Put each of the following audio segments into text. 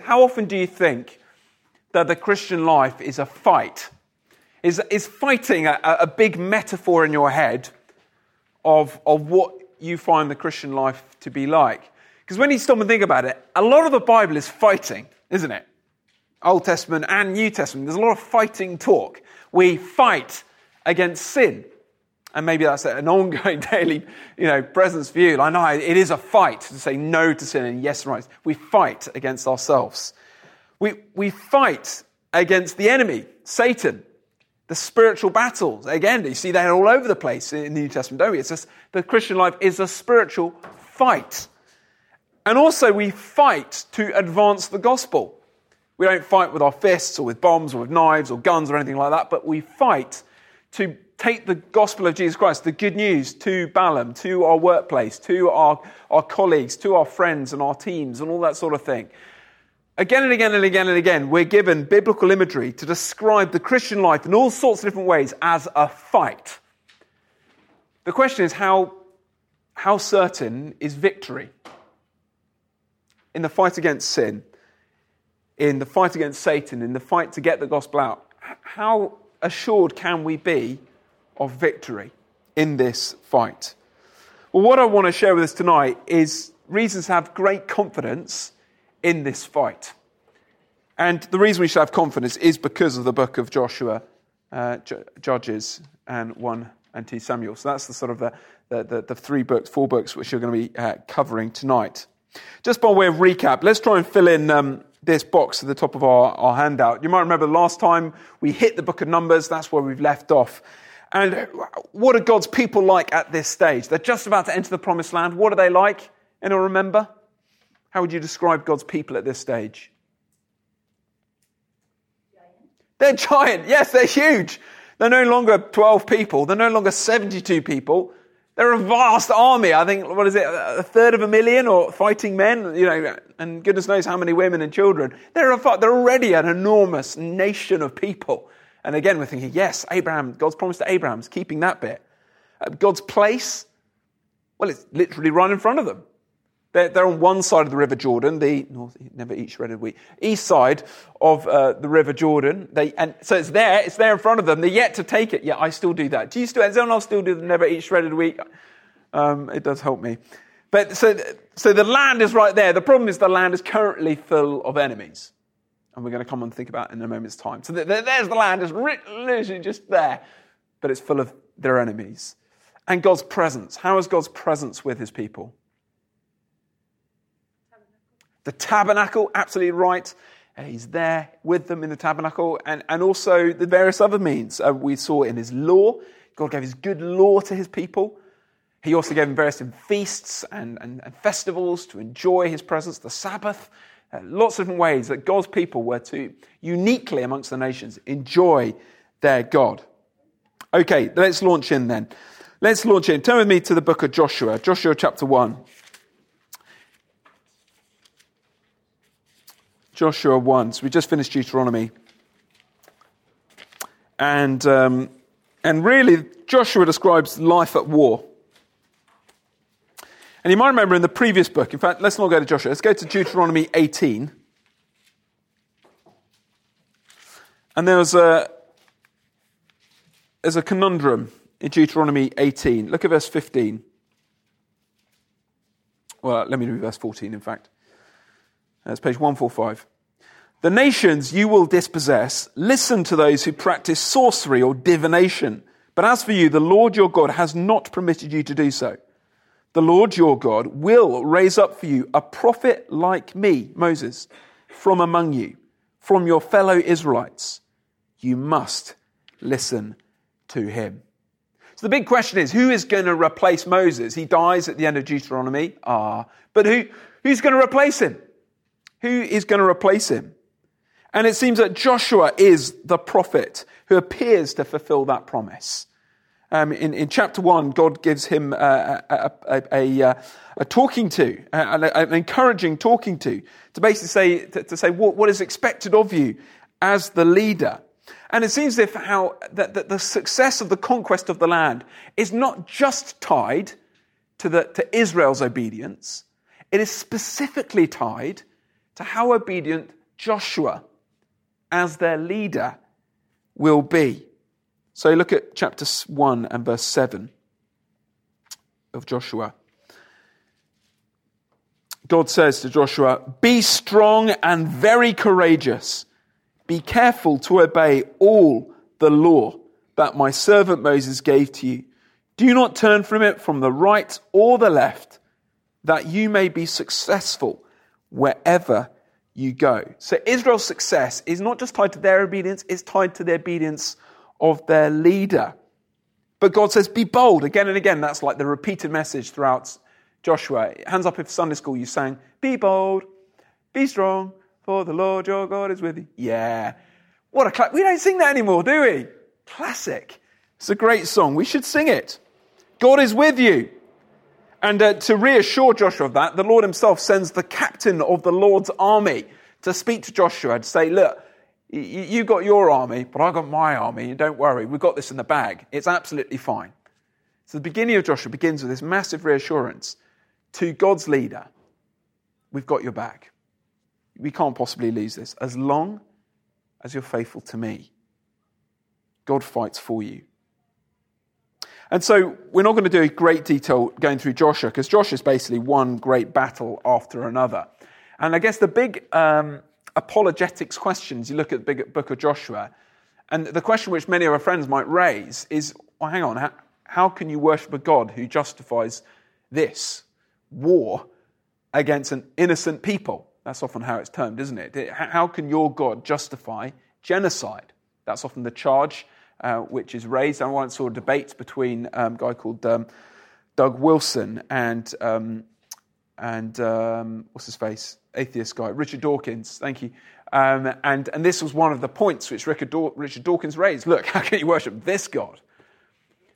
How often do you think that the Christian life is a fight? Is, is fighting a, a big metaphor in your head of, of what you find the Christian life to be like? Because when you stop and think about it, a lot of the Bible is fighting, isn't it? Old Testament and New Testament. There's a lot of fighting talk. We fight against sin. And maybe that's an ongoing daily, you know, presence for you. I know it is a fight to say no to sin and yes to right. We fight against ourselves. We, we fight against the enemy, Satan, the spiritual battles. Again, you see that all over the place in the New Testament, don't we? It's just, the Christian life is a spiritual fight. And also, we fight to advance the gospel. We don't fight with our fists or with bombs or with knives or guns or anything like that, but we fight to take the gospel of Jesus Christ, the good news, to Balaam, to our workplace, to our, our colleagues, to our friends and our teams, and all that sort of thing. Again and again and again and again, we're given biblical imagery to describe the Christian life in all sorts of different ways as a fight. The question is how, how certain is victory? In the fight against sin, in the fight against Satan, in the fight to get the gospel out, how assured can we be of victory in this fight? Well, what I want to share with us tonight is reasons to have great confidence in this fight. And the reason we should have confidence is because of the book of Joshua, uh, Judges, and 1 and 2 Samuel. So that's the sort of the, the, the, the three books, four books, which you're going to be uh, covering tonight. Just by way of recap, let's try and fill in um, this box at the top of our, our handout. You might remember last time we hit the book of Numbers, that's where we've left off. And what are God's people like at this stage? They're just about to enter the promised land. What are they like? Anyone remember? How would you describe God's people at this stage? Giant. They're giant. Yes, they're huge. They're no longer 12 people. They're no longer 72 people. They're a vast army. I think, what is it, a third of a million or fighting men, you know, and goodness knows how many women and children. They're, a, they're already an enormous nation of people. And again, we're thinking, yes, Abraham, God's promise to Abraham's keeping that bit. Uh, God's place, well, it's literally right in front of them. They're, they're on one side of the River Jordan, the north, never eat shredded wheat, east side of uh, the River Jordan. They, and so it's there, it's there in front of them. They're yet to take it. Yeah, I still do that. Do you still, does anyone still do the never eat shredded wheat? Um, it does help me. But so, so the land is right there. The problem is the land is currently full of enemies and we're going to come and think about in a moment's time. So there's the land, it's literally just there, but it's full of their enemies. And God's presence. How is God's presence with his people? The tabernacle, absolutely right. Uh, he's there with them in the tabernacle, and, and also the various other means. Uh, we saw in his law, God gave his good law to his people. He also gave them various feasts and, and, and festivals to enjoy his presence, the Sabbath, uh, lots of different ways that God's people were to uniquely amongst the nations enjoy their God. Okay, let's launch in then. Let's launch in. Turn with me to the book of Joshua, Joshua chapter 1. Joshua 1. So we just finished Deuteronomy. And, um, and really, Joshua describes life at war. And you might remember in the previous book, in fact, let's not go to Joshua, let's go to Deuteronomy 18. And there's a, there's a conundrum in Deuteronomy 18. Look at verse 15. Well, let me do verse 14, in fact. That's page 145. The nations you will dispossess, listen to those who practice sorcery or divination. But as for you, the Lord your God has not permitted you to do so the Lord your God will raise up for you a prophet like me, Moses, from among you, from your fellow Israelites. You must listen to him. So the big question is who is going to replace Moses? He dies at the end of Deuteronomy. Ah, but who, who's going to replace him? Who is going to replace him? And it seems that Joshua is the prophet who appears to fulfill that promise. Um, in, in, chapter one, God gives him uh, a, a, a, a, uh, a talking to, uh, an encouraging talking to, to basically say, to, to say what, what is expected of you as the leader. And it seems as if how that, that the success of the conquest of the land is not just tied to, the, to Israel's obedience, it is specifically tied to how obedient Joshua, as their leader, will be. So look at chapter 1 and verse 7 of Joshua. God says to Joshua, Be strong and very courageous. Be careful to obey all the law that my servant Moses gave to you. Do not turn from it from the right or the left, that you may be successful wherever you go. So Israel's success is not just tied to their obedience, it's tied to the obedience of their leader. But God says, be bold. Again and again, that's like the repeated message throughout Joshua. Hands up if Sunday school you sang, be bold, be strong, for the Lord your God is with you. Yeah. What a class. We don't sing that anymore, do we? Classic. It's a great song. We should sing it. God is with you. And uh, to reassure Joshua of that, the Lord himself sends the captain of the Lord's army to speak to Joshua to say, Look, you got your army, but I've got my army. And don't worry, we've got this in the bag. It's absolutely fine. So the beginning of Joshua begins with this massive reassurance to God's leader We've got your back. We can't possibly lose this. As long as you're faithful to me, God fights for you. And so we're not going to do a great detail going through Joshua because Joshua is basically one great battle after another. And I guess the big um, apologetics questions, you look at the book of Joshua, and the question which many of our friends might raise is well, hang on, how, can you worship a God who justifies this war against an innocent people? That's often how it's termed, isn't it? How can your God justify genocide? That's often the charge uh, which is raised. I once saw a debate between um, a guy called um, Doug Wilson and, um, and um, what's his face? Atheist guy, Richard Dawkins. Thank you. Um, and, and this was one of the points which Richard, Daw- Richard Dawkins raised. Look, how can you worship this God?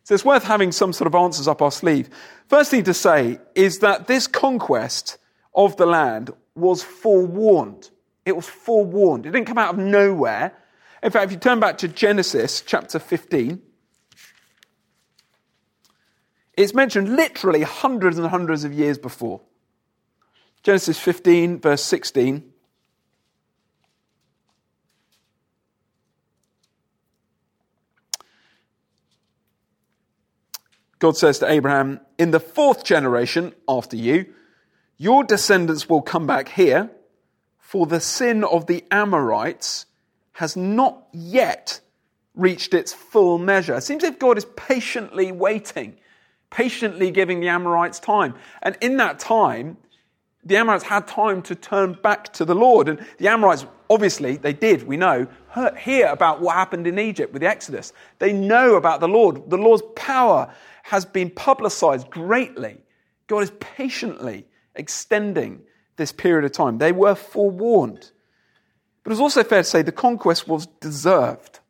So it's worth having some sort of answers up our sleeve. First thing to say is that this conquest of the land was forewarned. It was forewarned. It didn't come out of nowhere. In fact, if you turn back to Genesis chapter 15, it's mentioned literally hundreds and hundreds of years before. Genesis 15, verse 16. God says to Abraham, In the fourth generation after you, your descendants will come back here, for the sin of the Amorites has not yet reached its full measure. It seems as if God is patiently waiting, patiently giving the Amorites time. And in that time, the Amorites had time to turn back to the Lord. And the Amorites, obviously, they did, we know, hear about what happened in Egypt with the Exodus. They know about the Lord. The Lord's power has been publicized greatly. God is patiently extending this period of time. They were forewarned. But it's also fair to say the conquest was deserved.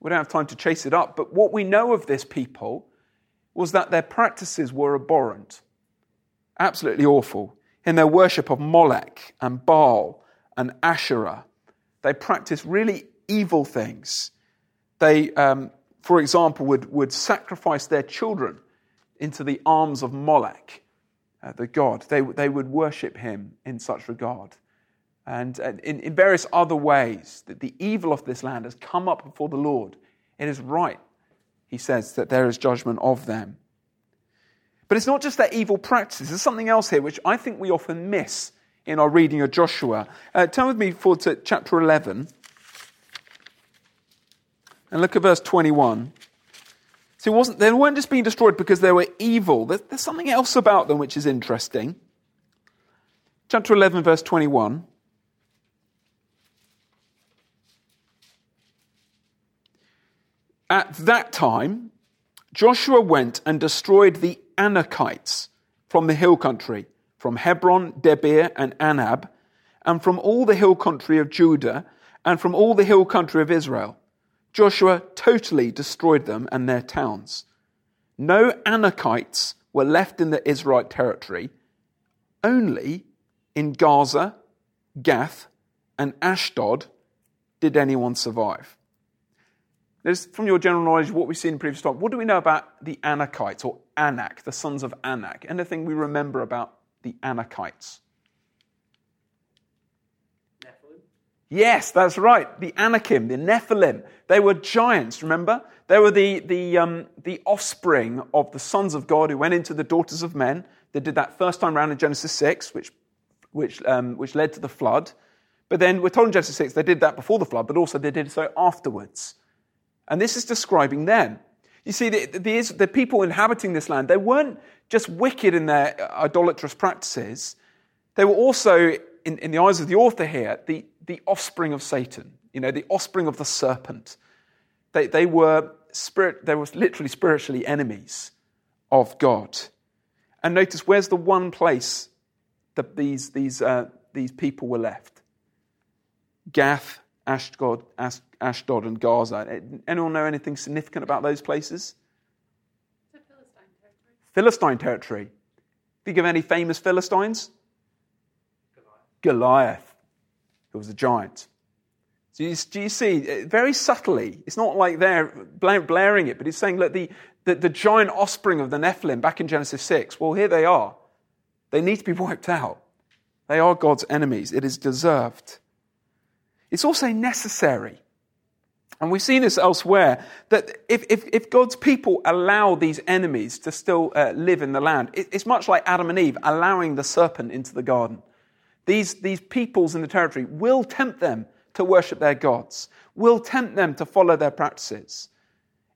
We don't have time to chase it up, but what we know of this people was that their practices were abhorrent, absolutely awful. In their worship of Molech and Baal and Asherah, they practiced really evil things. They, um, for example, would, would sacrifice their children into the arms of Molech, uh, the god. They, they would worship him in such regard and in, in various other ways that the evil of this land has come up before the Lord. It is right, he says, that there is judgment of them. But it's not just their evil practices. There's something else here which I think we often miss in our reading of Joshua. Uh, turn with me forward to chapter 11 and look at verse 21. See, wasn't, they weren't just being destroyed because they were evil. There's, there's something else about them which is interesting. Chapter 11, verse 21. At that time, Joshua went and destroyed the Anakites from the hill country, from Hebron, Debir, and Anab, and from all the hill country of Judah, and from all the hill country of Israel. Joshua totally destroyed them and their towns. No Anakites were left in the Israelite territory, only in Gaza, Gath, and Ashdod did anyone survive. There's, from your general knowledge, what we've seen in previous talk, what do we know about the Anakites or Anak, the sons of Anak? Anything we remember about the Anakites? Nephilim. Yes, that's right. The Anakim, the Nephilim, they were giants, remember? They were the, the, um, the offspring of the sons of God who went into the daughters of men. They did that first time around in Genesis 6, which, which, um, which led to the flood. But then we're told in Genesis 6 they did that before the flood, but also they did so afterwards. And this is describing them. You see, the, the, the people inhabiting this land, they weren't just wicked in their idolatrous practices, they were also, in, in the eyes of the author here, the, the offspring of Satan, you know, the offspring of the serpent. They, they, were spirit, they were literally spiritually enemies of God. And notice where's the one place that these, these, uh, these people were left? Gath, Ashdod, Ashdod, and Gaza. Anyone know anything significant about those places? Philistine territory. Philistine territory. Think of any famous Philistines? Goliath, Goliath who was a giant. So you, do you see, uh, very subtly, it's not like they're blaring it, but it's saying, look, the, the, the giant offspring of the Nephilim back in Genesis 6, well, here they are. They need to be wiped out. They are God's enemies. It is deserved. It's also necessary. And we see this elsewhere that if, if, if God's people allow these enemies to still uh, live in the land, it, it's much like Adam and Eve allowing the serpent into the garden. These, these peoples in the territory will tempt them to worship their gods, will tempt them to follow their practices.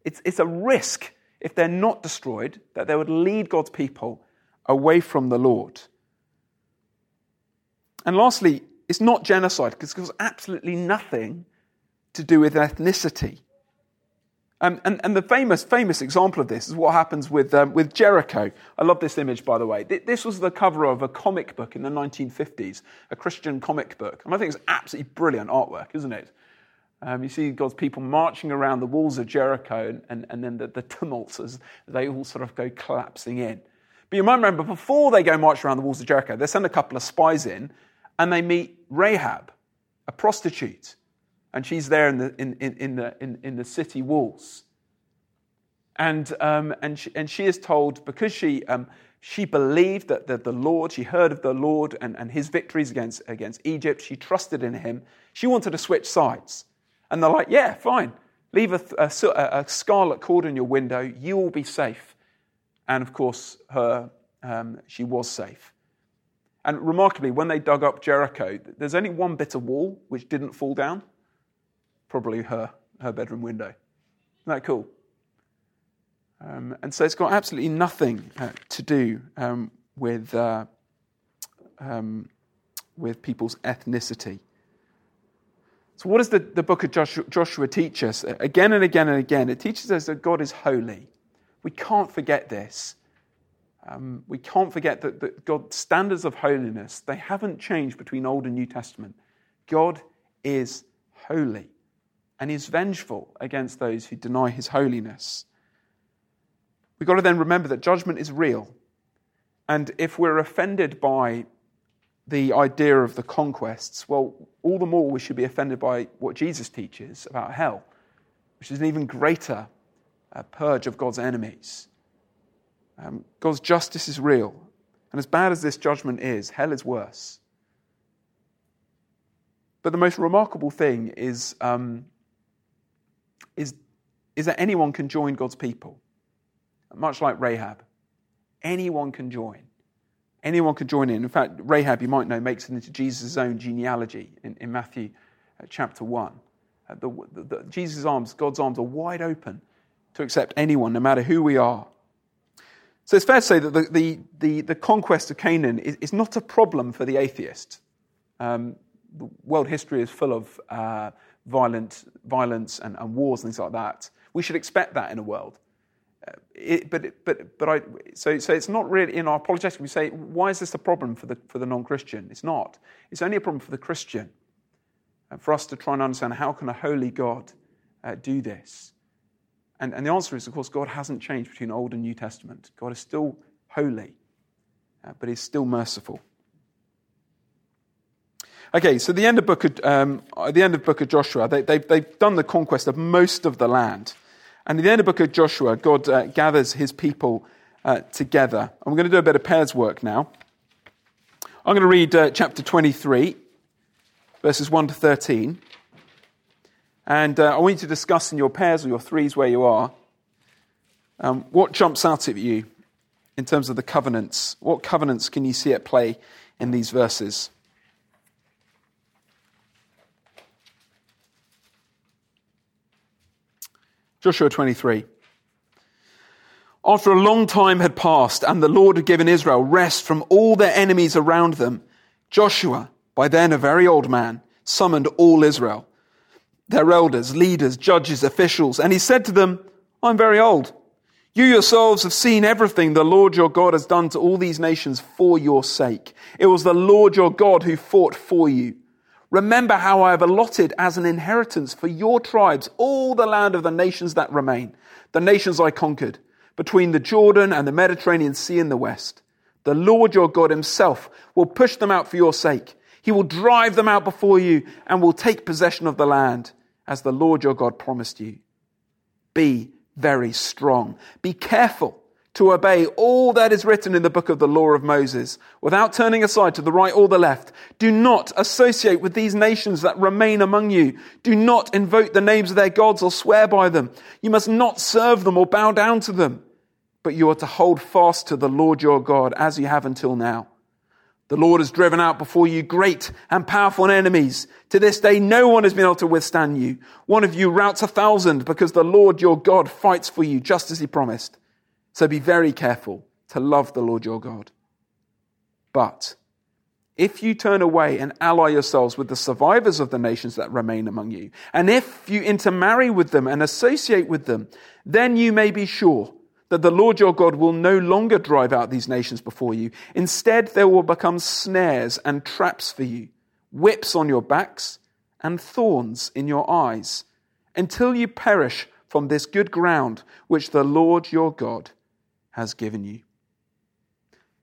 It's, it's a risk if they're not destroyed that they would lead God's people away from the Lord. And lastly, it's not genocide because it has absolutely nothing to do with ethnicity. Um, and, and, the famous, famous example of this is what happens with, um, with Jericho. I love this image, by the way. This was the cover of a comic book in the 1950s, a Christian comic book. And I think it's absolutely brilliant artwork, isn't it? Um, you see God's people marching around the walls of Jericho, and, and, and then the, the tumults as they all sort of go collapsing in. But you might remember, before they go march around the walls of Jericho, they send a couple of spies in, and they meet Rahab, a prostitute and she's there in the, in, in, in the, in, in, the city walls. And, um, and, she, and she is told, because she, um, she believed that the, the Lord, she heard of the Lord and, and his victories against, against Egypt, she trusted in him, she wanted to switch sides. And they're like, yeah, fine. Leave a, a, a scarlet cord in your window, you will be safe. And of course, her, um, she was safe. And remarkably, when they dug up Jericho, there's only one bit of wall which didn't fall down probably her, her bedroom window. Isn't that cool? Um, and so it's got absolutely nothing uh, to do um, with, uh, um, with people's ethnicity. So, what does the, the book of Joshua, Joshua teach us? Again and again and again, it teaches us that God is holy. We can't forget this. Um, we can't forget that, that God's standards of holiness, they haven't changed between Old and New Testament. God is holy and is vengeful against those who deny his holiness. We've got to then remember that judgment is real. And if we're offended by the idea of the conquests, well, all the more we should be offended by what Jesus teaches about hell, which is an even greater uh, purge of God's enemies. Um, God's justice is real. And as bad as this judgment is, hell is worse. But the most remarkable thing is um, is, is that anyone can join God's people, much like Rahab. Anyone can join. Anyone can join in. In fact, Rahab, you might know, makes it into Jesus' own genealogy in, in Matthew uh, chapter 1. Uh, the, the, the, Jesus' arms, God's arms, are wide open to accept anyone, no matter who we are. So it's fair to say that the, the, the, the conquest of Canaan is, is, not a problem for the atheist. Um, world history is full of uh, violent, violence and, and wars and things like that. We should expect that in a world. Uh, it, but but but I so so it's not really in our apologetics. We say why is this a problem for the for the non-Christian? It's not. It's only a problem for the Christian. And for us to try and understand how can a holy God uh, do this? And and the answer is of course God hasn't changed between Old and New Testament. God is still holy, uh, but He's still merciful. Okay, so the end of book of, um, the end of book of Joshua, they, they, they've done the conquest of most of the land. And at the end of book of Joshua, God uh, gathers his people uh, together. And we're going to do a bit of pairs work now. I'm going to read uh, chapter 23. verses 1 to 13. And uh, I want you to discuss in your pairs or your threes where you are um, what jumps out at you in terms of the covenants. What covenants can you see at play in these verses? Joshua 23. After a long time had passed and the Lord had given Israel rest from all their enemies around them, Joshua, by then a very old man, summoned all Israel, their elders, leaders, judges, officials, and he said to them, I'm very old. You yourselves have seen everything the Lord your God has done to all these nations for your sake. It was the Lord your God who fought for you. Remember how I have allotted as an inheritance for your tribes all the land of the nations that remain, the nations I conquered, between the Jordan and the Mediterranean Sea in the west. The Lord your God himself will push them out for your sake. He will drive them out before you and will take possession of the land as the Lord your God promised you. Be very strong. Be careful to obey all that is written in the book of the law of Moses without turning aside to the right or the left. Do not associate with these nations that remain among you. Do not invoke the names of their gods or swear by them. You must not serve them or bow down to them, but you are to hold fast to the Lord your God as you have until now. The Lord has driven out before you great and powerful enemies. To this day, no one has been able to withstand you. One of you routs a thousand because the Lord your God fights for you just as he promised. So be very careful to love the Lord your God. But if you turn away and ally yourselves with the survivors of the nations that remain among you, and if you intermarry with them and associate with them, then you may be sure that the Lord your God will no longer drive out these nations before you. Instead, there will become snares and traps for you, whips on your backs, and thorns in your eyes, until you perish from this good ground which the Lord your God has given you.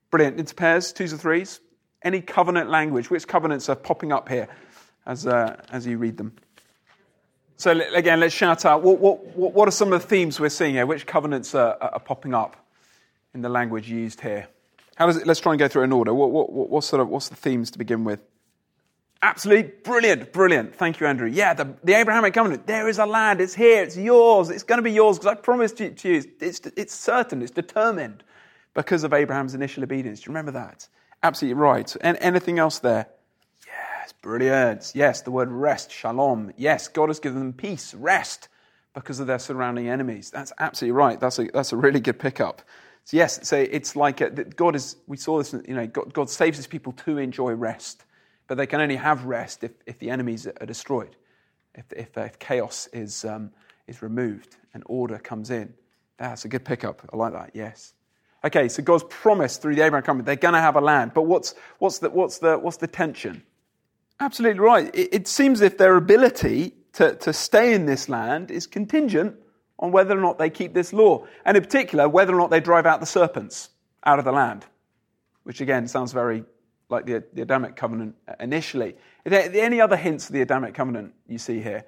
Brilliant. Into pairs, twos or threes. Any covenant language? Which covenants are popping up here as, uh, as you read them? So again, let's shout out. What, what, what are some of the themes we're seeing here? Which covenants are, are popping up in the language used here? How does it, let's try and go through in order. What, what, what, sort of, what's the themes to begin with? Absolutely brilliant, brilliant. Thank you, Andrew. Yeah, the, the Abrahamic covenant. There is a land. It's here. It's yours. It's going to be yours because I promised it to you. It's, it's certain. It's determined because of Abraham's initial obedience. Do you remember that? Absolutely right. And anything else there? Brilliant. Yes, the word rest, shalom. Yes, God has given them peace, rest, because of their surrounding enemies. That's absolutely right. That's a, that's a really good pickup. So yes, so it's like a, God is, we saw this, you know, God, God saves his people to enjoy rest, but they can only have rest if, if the enemies are destroyed, if, if, if chaos is, um, is removed and order comes in. That's a good pickup. I like that, yes. Okay, so God's promised through the Abraham covenant they're going to have a land, but what's, what's, the, what's, the, what's the tension? Absolutely right. It, it seems if their ability to, to stay in this land is contingent on whether or not they keep this law, and in particular, whether or not they drive out the serpents out of the land, which again sounds very like the, the Adamic covenant initially. Are there any other hints of the Adamic covenant you see here?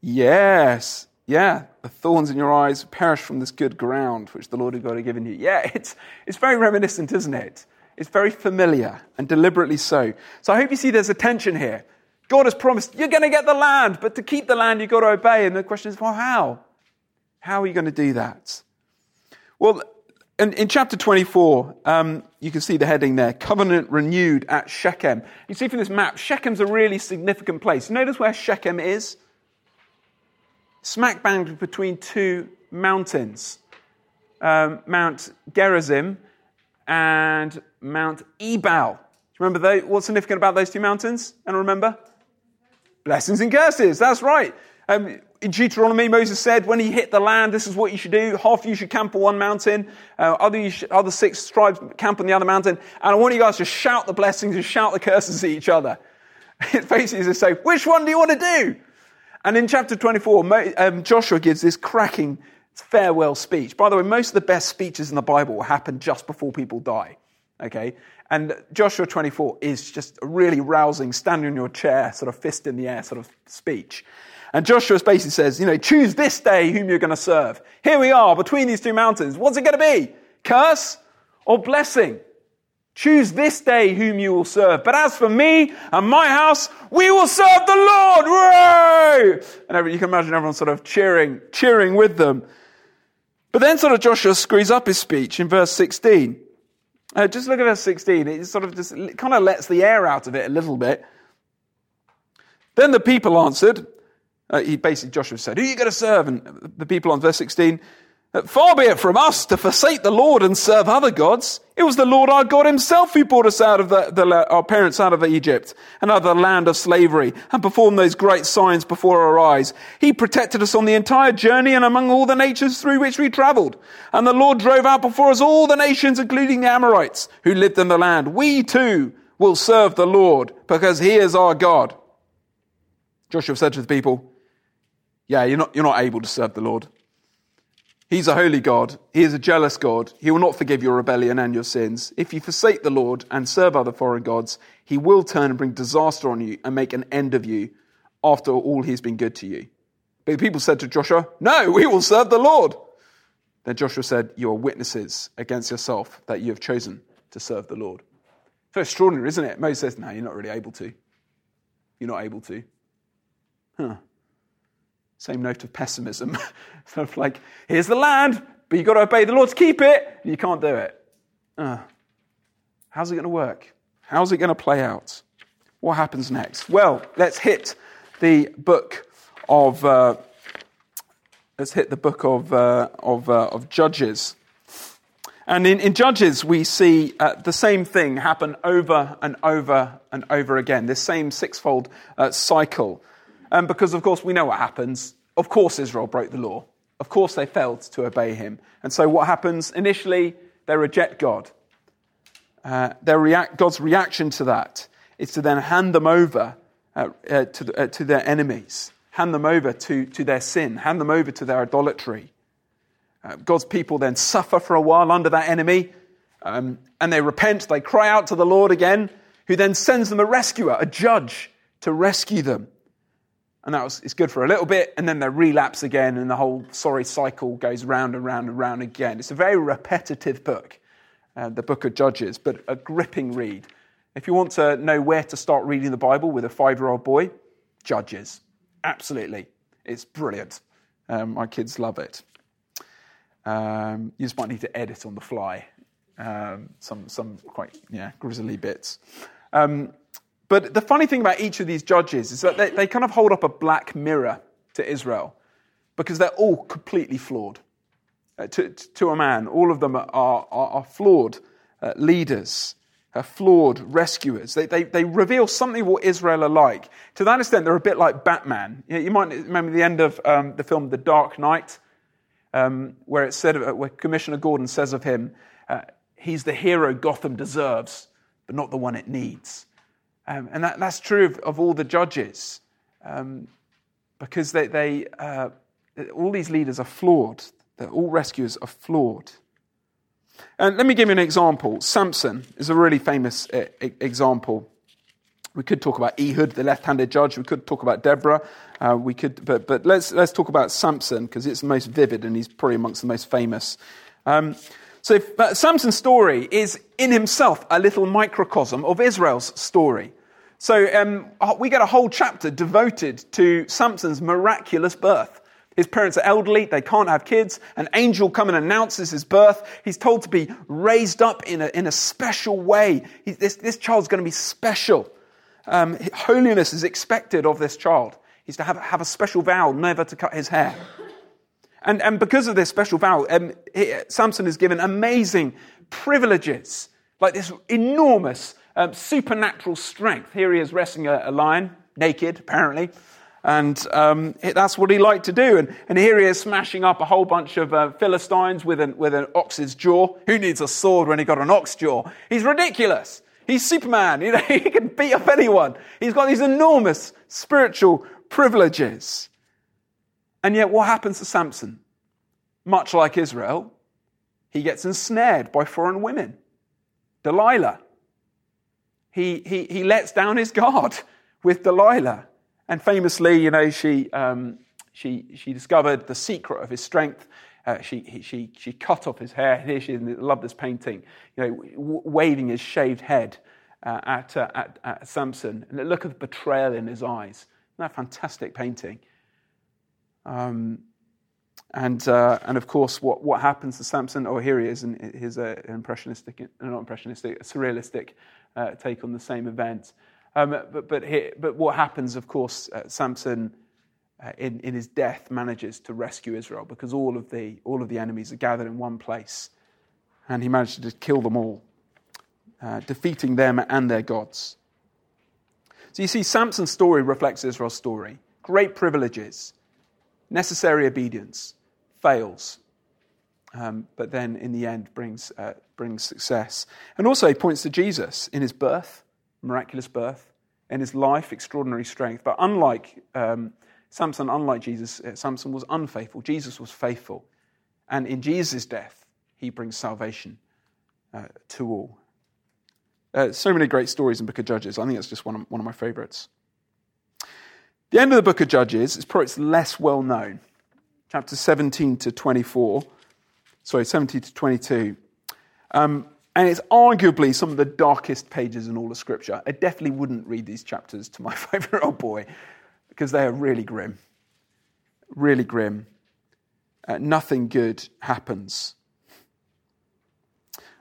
Yes. Yeah, the thorns in your eyes perish from this good ground which the Lord God has given you. Yeah, it's, it's very reminiscent, isn't it? It's very familiar and deliberately so. So I hope you see there's a tension here. God has promised you're going to get the land, but to keep the land, you've got to obey. And the question is, well, how? How are you going to do that? Well, in, in chapter 24, um, you can see the heading there covenant renewed at Shechem. You see from this map, Shechem's a really significant place. Notice where Shechem is? Smack bang between two mountains um, Mount Gerizim and Mount Ebal. Do you remember those, what's significant about those two mountains? And remember? Blessings and curses. That's right. Um, in Deuteronomy, Moses said, when he hit the land, this is what you should do. Half of you should camp on one mountain. Uh, other, should, other six tribes camp on the other mountain. And I want you guys to shout the blessings and shout the curses at each other. It basically is say, which one do you want to do? And in chapter 24, um, Joshua gives this cracking farewell speech. By the way, most of the best speeches in the Bible happen just before people die. Okay? And Joshua 24 is just a really rousing, standing in your chair, sort of fist in the air sort of speech. And Joshua basically says, you know, choose this day whom you're going to serve. Here we are between these two mountains. What's it going to be? Curse or blessing? Choose this day whom you will serve. But as for me and my house, we will serve the Lord. Hooray! And you can imagine everyone sort of cheering, cheering with them. But then sort of Joshua screws up his speech in verse 16. Uh, just look at verse 16. It sort of just kind of lets the air out of it a little bit. Then the people answered. Uh, he basically, Joshua said, Who are you going to serve? And the people on verse 16, Far be it from us to forsake the Lord and serve other gods. It was the Lord our God himself who brought us out of the, the, our parents out of Egypt and out of the land of slavery and performed those great signs before our eyes. He protected us on the entire journey and among all the nations through which we traveled. And the Lord drove out before us all the nations, including the Amorites who lived in the land. We too will serve the Lord because he is our God. Joshua said to the people, yeah, you're not, you're not able to serve the Lord. He's a holy God. He is a jealous God. He will not forgive your rebellion and your sins. If you forsake the Lord and serve other foreign gods, he will turn and bring disaster on you and make an end of you after all he's been good to you. But the people said to Joshua, No, we will serve the Lord. Then Joshua said, You are witnesses against yourself that you have chosen to serve the Lord. So extraordinary, isn't it? Moses says, No, you're not really able to. You're not able to. Huh. Same note of pessimism. sort of like, here's the land, but you've got to obey the Lord to keep it. and You can't do it. Uh, how's it going to work? How's it going to play out? What happens next? Well, let's hit the book of uh, let's hit the book of uh, of, uh, of Judges. And in, in Judges, we see uh, the same thing happen over and over and over again. This same sixfold uh, cycle um, because, of course, we know what happens. Of course, Israel broke the law. Of course, they failed to obey him. And so, what happens? Initially, they reject God. Uh, react, God's reaction to that is to then hand them over uh, uh, to, uh, to, their enemies, hand them over to, to their sin, hand them over to their idolatry. Uh, God's people then suffer for a while under that enemy, um, and they repent, they cry out to the Lord again, who then sends them a rescuer, a judge, to rescue them. And that was, it's good for a little bit, and then they relapse again, and the whole sorry cycle goes round and round and round again. It's a very repetitive book, uh, the book of Judges, but a gripping read. If you want to know where to start reading the Bible with a five year old boy, Judges. Absolutely. It's brilliant. Um, my kids love it. Um, you just might need to edit on the fly um, some, some quite yeah, grisly bits. Um, but the funny thing about each of these judges is that they, they kind of hold up a black mirror to Israel because they're all completely flawed. Uh, to, to, a man, all of them are, are, are flawed uh, leaders, are flawed rescuers. They, they, they reveal something of what Israel are like. To that extent, they're a bit like Batman. You, know, you might remember the end of um, the film The Dark Knight, um, where it said, where Commissioner Gordon says of him, uh, he's the hero Gotham deserves, but not the one it needs. Um, and that, that's true of, of, all the judges um, because they, they uh, all these leaders are flawed. They're, all rescuers are flawed. And let me give you an example. Samson is a really famous example. We could talk about Ehud, the left-handed judge. We could talk about Deborah. Uh, we could, but, but let's, let's talk about Samson because it's the most vivid and he's probably amongst the most famous. Um, so uh, Samson's story is in himself a little microcosm of Israel's story. So um, we get a whole chapter devoted to Samson's miraculous birth. His parents are elderly, they can't have kids. An angel comes and announces his birth. He's told to be raised up in a, in a special way. He, this, this child's going to be special. Um, holiness is expected of this child. He's to have, have a special vow never to cut his hair. And, and because of this special vow, um, he, Samson is given amazing privileges, like this enormous um, supernatural strength. Here he is wrestling a, a lion, naked, apparently. And um, that's what he liked to do. And, and, here he is smashing up a whole bunch of uh, Philistines with an, with an ox's jaw. Who needs a sword when he got an ox jaw? He's ridiculous. He's Superman. You know, he can beat up anyone. He's got these enormous spiritual privileges. And yet, what happens to Samson? Much like Israel, he gets ensnared by foreign women. Delilah. He, he, he lets down his guard with Delilah. And famously, you know, she, um, she, she discovered the secret of his strength Uh, she, he, she, she cut off his hair. Here she loved this painting. You know, waving his shaved head uh, at, uh, at, at Samson. And the look of betrayal in his eyes. Isn't that fantastic painting? Um, and, uh, and of course, what, what happens to Samson? Oh, here he is, and his uh, impressionistic, not impressionistic, a surrealistic uh, take on the same event. Um, but, but, here, but what happens, of course, uh, Samson uh, in, in his death manages to rescue Israel because all of, the, all of the enemies are gathered in one place. And he managed to kill them all, uh, defeating them and their gods. So you see, Samson's story reflects Israel's story. Great privileges, necessary obedience, fails, um, but then in the end brings, uh, brings success. And also, he points to Jesus in his birth, miraculous birth, in his life, extraordinary strength. But unlike um, Samson, unlike Jesus, uh, Samson was unfaithful. Jesus was faithful. And in Jesus' death, he brings salvation uh, to all. Uh, so many great stories in book of Judges. I think it's just one of, one of my favorites. The end of the book of Judges is probably less well known. Chapter 17 to 24, sorry, 17 to 22. Um, and it's arguably some of the darkest pages in all of Scripture. I definitely wouldn't read these chapters to my five year old boy because they are really grim. Really grim. Uh, nothing good happens.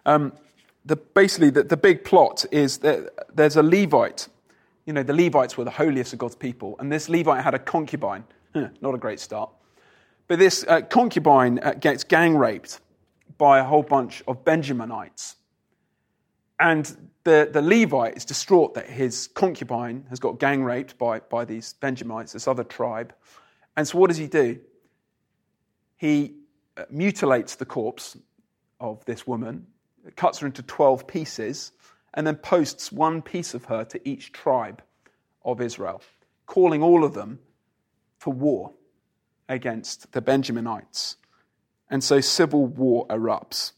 Um, the, basically, the, the big plot is that there's a Levite. You know, the Levites were the holiest of God's people, and this Levite had a concubine. Not a great start. But this uh, concubine uh, gets gang raped by a whole bunch of Benjaminites. And the, the Levite is distraught that his concubine has got gang raped by, by these Benjamites, this other tribe. And so what does he do? He uh, mutilates the corpse of this woman, cuts her into 12 pieces, and then posts one piece of her to each tribe of Israel, calling all of them for war against the Benjaminites. And so civil war erupts.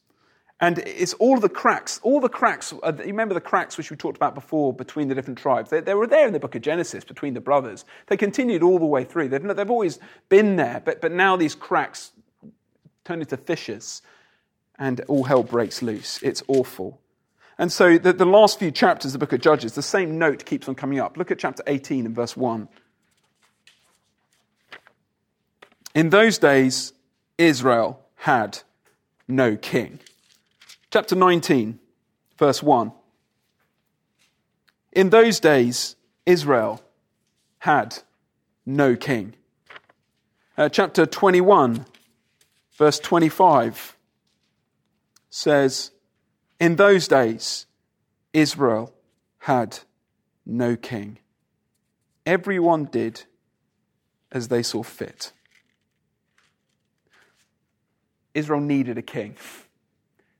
And it's all the cracks, all the cracks. Uh, you remember the cracks which we talked about before between the different tribes? They, they, were there in the book of Genesis between the brothers. They continued all the way through. They've, they've always been there, but, but now these cracks turn into fissures and all hell breaks loose. It's awful. And so the, the last few chapters of the book of Judges, the same note keeps on coming up. Look at chapter 18 and verse 1. In those days, Israel had no king. Chapter 19, verse 1. In those days, Israel had no king. Uh, chapter 21, verse 25 says, In those days, Israel had no king. Everyone did as they saw fit. Israel needed a king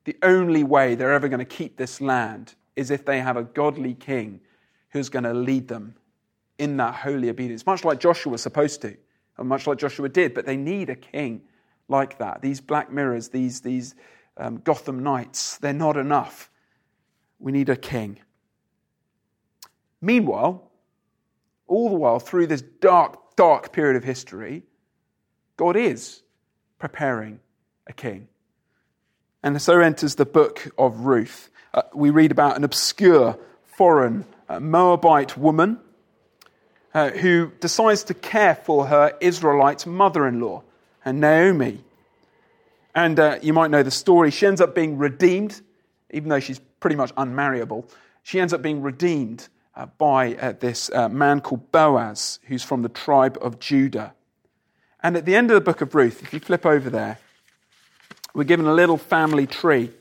the only way they're ever going to keep this land is if they have a godly king who's going to lead them in that holy obedience, much like Joshua was supposed to, and much like Joshua did, but they need a king like that. These black mirrors, these, these um, Gotham Knights, they're not enough. We need a king. Meanwhile, all the while, through this dark, dark period of history, God is preparing a king. And so enters the book of Ruth. Uh, we read about an obscure foreign uh, Moabite woman uh, who decides to care for her Israelite mother in law, and Naomi. And uh, you might know the story. She ends up being redeemed, even though she's pretty much unmarriable. She ends up being redeemed uh, by uh, this man called Boaz, who's from the tribe of Judah. And at the end of the book of Ruth, if you flip over there, we're given a little family tree.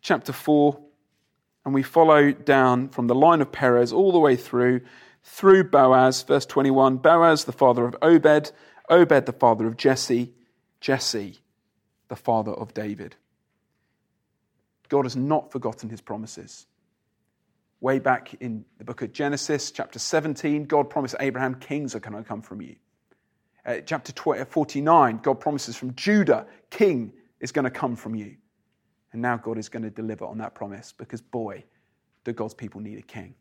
Chapter 4, and we follow down from the line of Perez all the way through, through Boaz, verse 21. Boaz, the father of Obed, Obed, the father of Jesse, Jesse, the father of David. God has not forgotten his promises. Way back in the book of Genesis, chapter 17, God promised Abraham, kings are going to come from you. Uh, chapter 49, God promises from Judah, king is going to come from you. And now God is going to deliver on that promise because, boy, do God's people need a king.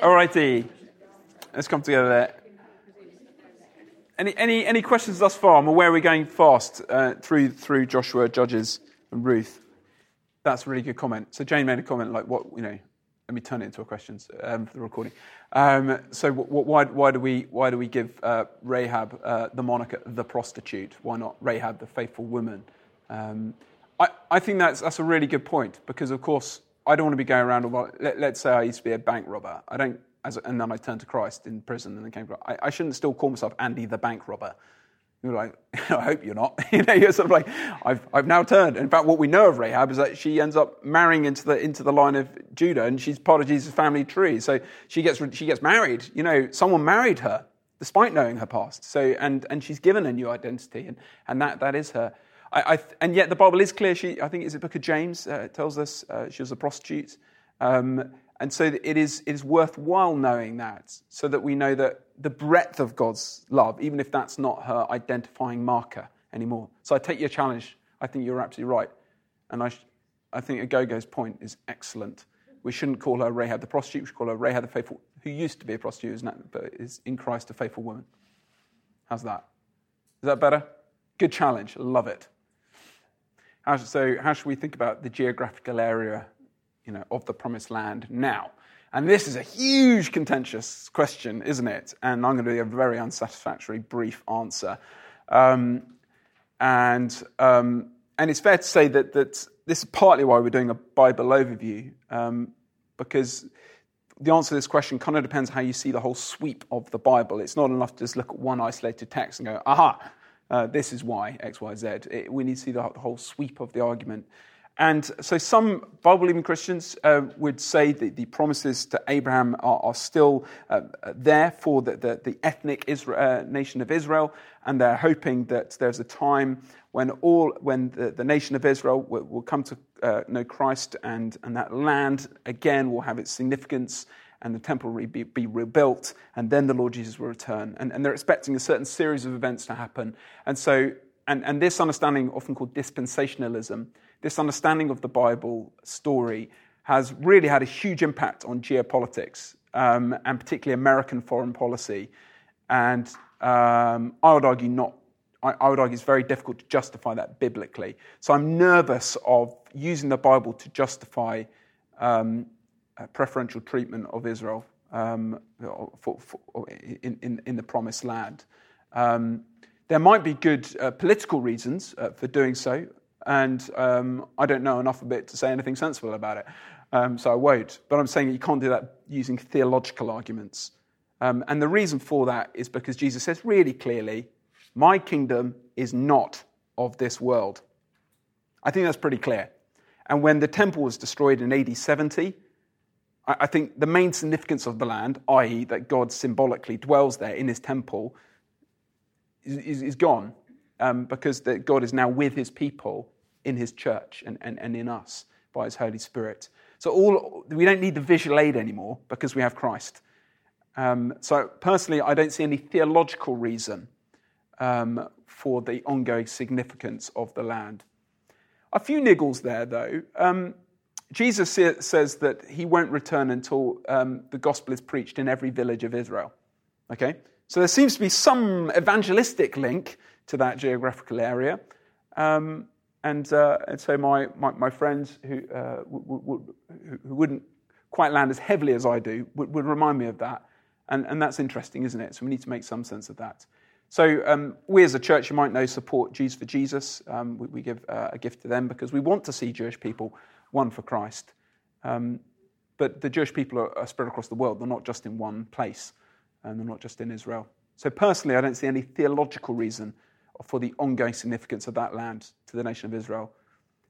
All righty. let's come together there. Any, any, any questions thus far? I'm aware we're going fast uh, through, through Joshua, Judges, and Ruth. That's a really good comment. So Jane made a comment like, what, you know, let me turn it into a question um, for the recording. Um, so why, why, do we, why do we give uh, Rahab uh, the moniker the prostitute? Why not Rahab the faithful woman? Um, I, I think that's, that's a really good point because, of course, I don't want to be going around. About, Let, us say I used to be a bank robber. I don't, as, and then I turned to Christ in prison and then came. I, I shouldn't still call myself Andy the bank robber. You're like, I hope you're not. you know, you're sort of like, I've, I've now turned. In fact, what we know of Rahab is that she ends up marrying into the, into the line of Judah, and she's part of Jesus' family tree. So she gets, she gets married. You know, someone married her despite knowing her past. So, and, and she's given a new identity, and, and that, that is her. I, I, and yet the Bible is clear. She, I think it's the book of James uh, tells us uh, she was a prostitute. Um, and so it is, it is worthwhile knowing that so that we know that the breadth of God's love, even if that's not her identifying marker anymore. So I take your challenge. I think you're absolutely right. And I, I think Agogo's point is excellent. We shouldn't call her Rahab the prostitute. We should call her Rahab the faithful, who used to be a prostitute, but is in Christ a faithful woman. How's that? Is that better? Good challenge. Love it. How, so, how should we think about the geographical area you know, of the promised land now? And this is a huge contentious question, isn't it? And I'm going to give a very unsatisfactory, brief answer. Um, and, um, and it's fair to say that, that this is partly why we're doing a Bible overview, um, because the answer to this question kind of depends how you see the whole sweep of the Bible. It's not enough to just look at one isolated text and go, aha, uh, this is why, X, Y, Z. It, we need to see the, the whole sweep of the argument. And so some Bible believing Christians uh, would say that the promises to Abraham are, are still uh, there for the, the, the ethnic uh, nation of Israel, and they're hoping that there's a time when, all, when the, the nation of Israel will, will come to uh, know Christ, and, and that land again will have its significance, and the temple will be, be rebuilt, and then the Lord Jesus will return. And, and they're expecting a certain series of events to happen. And so, and, and this understanding, often called dispensationalism, this understanding of the Bible story has really had a huge impact on geopolitics um, and particularly American foreign policy. And um, I would argue not. I, I would argue it's very difficult to justify that biblically. So I'm nervous of using the Bible to justify um, preferential treatment of Israel um, for, for, in, in, in, the promised land. Um, there might be good uh, political reasons uh, for doing so and um, I don't know enough of it to say anything sensible about it, um, so I won't. But I'm saying you can't do that using theological arguments. Um, and the reason for that is because Jesus says really clearly, My kingdom is not of this world. I think that's pretty clear. And when the temple was destroyed in AD 70, I think the main significance of the land, i.e., that God symbolically dwells there in his temple, is, is, is gone um, because God is now with his people in his church and, and, and in us by his Holy Spirit. So all, we don't need the visual aid anymore because we have Christ. Um, so personally, I don't see any theological reason um, for the ongoing significance of the land. A few niggles there, though. Um, Jesus says that he won't return until um, the gospel is preached in every village of Israel. Okay? So there seems to be some evangelistic link to that geographical area. Um, and, uh, and so my, my, my friends who, uh, w- w- who wouldn't quite land as heavily as I do would, would remind me of that. And, and that's interesting, isn't it? So we need to make some sense of that. So um, we as a church, you might know, support Jews for Jesus. Um, we, we, give uh, a gift to them because we want to see Jewish people won for Christ. Um, but the Jewish people are, are, spread across the world. They're not just in one place, and they're not just in Israel. So personally, I don't see any theological reason for the ongoing significance of that land to the nation of Israel.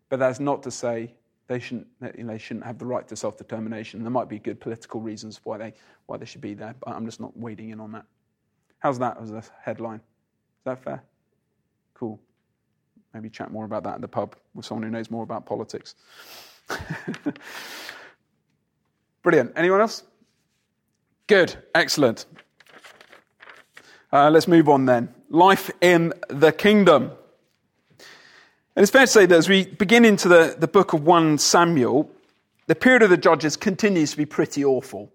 But that's not to say they shouldn't, you know, they shouldn't have the right to self determination. There might be good political reasons why they, why they should be there, but I'm just not wading in on that. How's that as a headline? Is that fair? Cool. Maybe chat more about that in the pub with someone who knows more about politics. Brilliant. Anyone else? Good. Excellent. Uh, let's move on then. Life in the kingdom. And it's fair to say that as we begin into the, the book of 1 Samuel, the period of the judges continues to be pretty awful.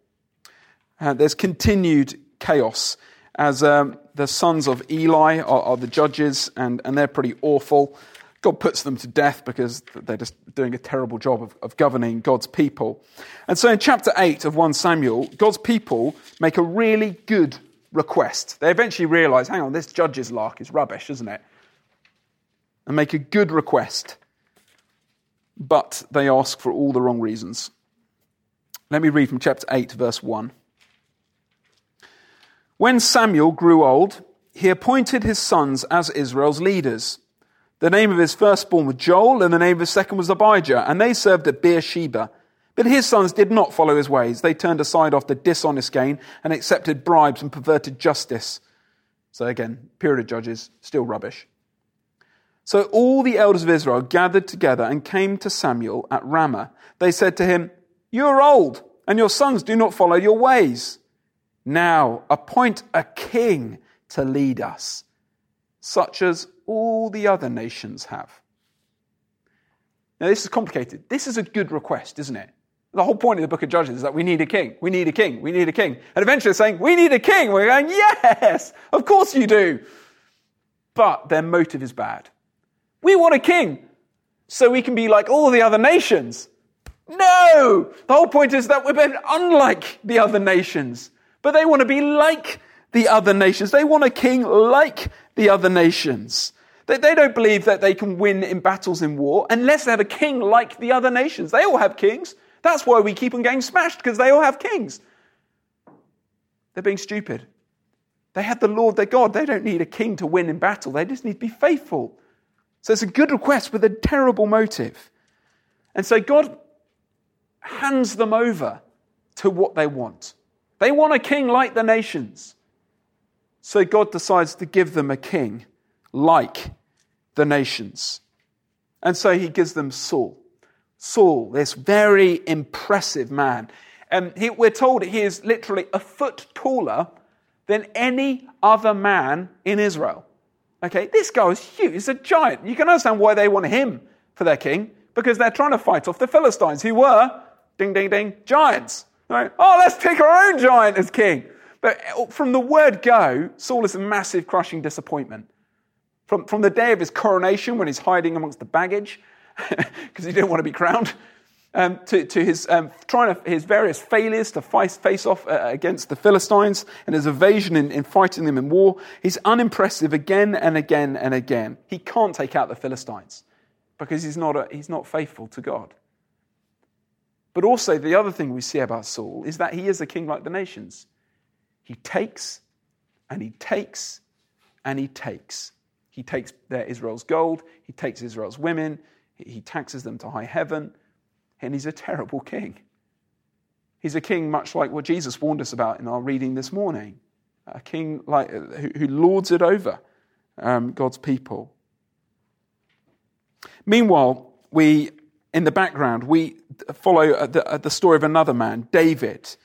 Uh, there's continued chaos as um, the sons of Eli are, are the judges, and, and they're pretty awful. God puts them to death because they're just doing a terrible job of, of, governing God's people. And so in chapter 8 of 1 Samuel, God's people make a really good request. They eventually realize, hang on, this judge's lark is rubbish, isn't it? And make a good request. But they ask for all the wrong reasons. Let me read from chapter 8, verse 1. When Samuel grew old, he appointed his sons as Israel's leaders. The name of his firstborn was Joel, and the name of his second was Abijah, and they served at Beersheba. But his sons did not follow his ways. They turned aside after dishonest gain and accepted bribes and perverted justice. So again, period of judges, still rubbish. So all the elders of Israel gathered together and came to Samuel at Ramah. They said to him, You are old, and your sons do not follow your ways. Now appoint a king to lead us, such as all the other nations have. Now, this is complicated. This is a good request, isn't it? The whole point of the book of Judges is that we need a king, we need a king, we need a king. And eventually saying, we need a king. We're going, yes, of course you do. But their motive is bad. We want a king so we can be like all the other nations. No! The whole point is that we're unlike the other nations but they want to be like the other nations. They want a king like the other nations. They, they don't believe that they can win in battles in war unless they have a king like the other nations. They all have kings. That's why we keep on getting smashed, because they all have kings. They're being stupid. They have the Lord their God. They don't need a king to win in battle, they just need to be faithful. So it's a good request with a terrible motive. And so God hands them over to what they want. They want a king like the nations. So God decides to give them a king like the nations. And so he gives them Saul. Saul, this very impressive man. And he, we're told he is literally a foot taller than any other man in Israel. Okay, this guy is huge. He's a giant. You can understand why they want him for their king, because they're trying to fight off the Philistines, who were, ding, ding, ding, giants. Right? Oh, let's pick our own giant as king. But uh, from the word go, Saul is a massive, crushing disappointment. From, from the day of his coronation, when he's hiding amongst the baggage, because he didn't want to be crowned, um, to, to, his um, trying to, his various failures to face, face off uh, against the Philistines and his evasion in, in fighting them in war, he's unimpressive again and again and again. He can't take out the Philistines because he's not, a, he's not faithful to God. But also, the other thing we see about Saul is that he is a king like the nations. He takes and he takes and he takes. He takes their Israel's gold, he takes Israel's women, he taxes them to high heaven, and he's a terrible king. He's a king much like what Jesus warned us about in our reading this morning a king like, who, who lords it over um, God's people. Meanwhile, we in the background, we follow the, the story of another man, David.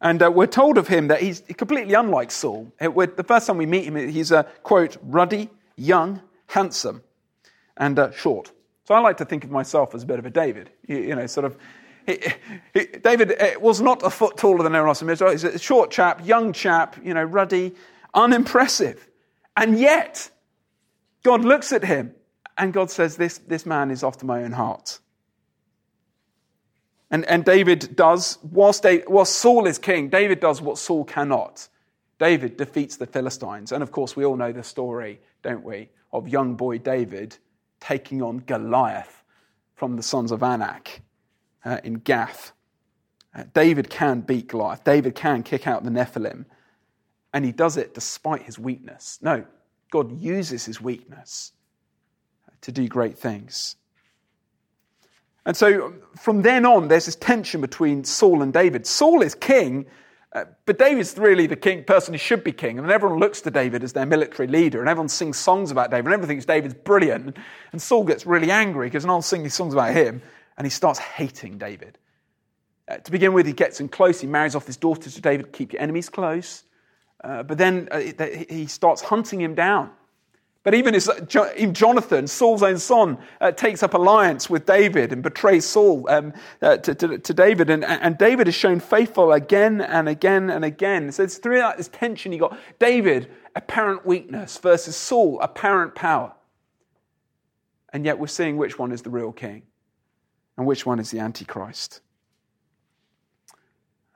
And uh, we're told of him that he's completely unlike Saul. It, the first time we meet him, he's a, quote, ruddy, young, handsome, and uh, short. So I like to think of myself as a bit of a David. You, you know, sort of. He, he, David uh, was not a foot taller than everyone else in. He's a short chap, young chap, you know, ruddy, unimpressive. And yet, God looks at him and God says, This, this man is after my own heart. And, and David does, whilst, David, whilst Saul is king, David does what Saul cannot. David defeats the Philistines. And of course, we all know the story, don't we, of young boy David taking on Goliath from the sons of Anak uh, in Gath. Uh, David can beat Goliath. David can kick out the Nephilim. And he does it despite his weakness. No, God uses his weakness to do great things. And so from then on, there's this tension between Saul and David. Saul is king, uh, but David's really the king, person who should be king. And everyone looks to David as their military leader, and everyone sings songs about David, and everyone thinks David's brilliant. And Saul gets really angry because no one's singing songs about him, and he starts hating David. Uh, to begin with, he gets him close. He marries off his daughter to David, keep your enemies close. Uh, but then uh, he starts hunting him down But even, even Jonathan, Saul's own son, uh, takes up alliance with David and betrays Saul um, uh, to, to, to, David. And, and David is shown faithful again and again and again. So it's throughout this tension you got David, apparent weakness, versus Saul, apparent power. And yet we're seeing which one is the real king and which one is the Antichrist.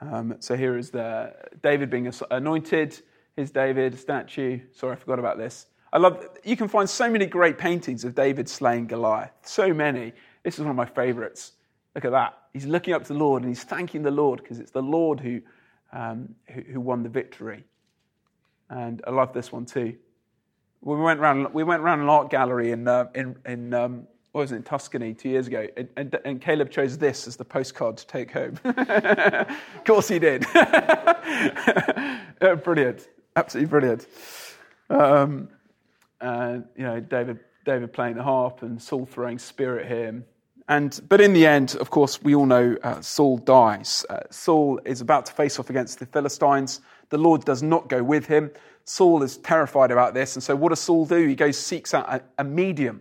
Um, so here is the David being anointed. Here's David, statue. Sorry, I forgot about this. I love, you can find so many great paintings of David slaying Goliath. So many. This is one of my favorites. Look at that. He's looking up to the Lord and he's thanking the Lord because it's the Lord who, um, who, who, won the victory. And I love this one too. We went around, we went around an art gallery in, uh, in, in um, what was it, in Tuscany two years ago, and, and, and, Caleb chose this as the postcard to take home. of course he did. brilliant. Absolutely brilliant. Um, uh, you know, David, David playing the harp and Saul throwing spear at him. And, but in the end, of course, we all know uh, Saul dies. Uh, Saul is about to face off against the Philistines. The Lord does not go with him. Saul is terrified about this. And so what does Saul do? He goes, seeks out a, a medium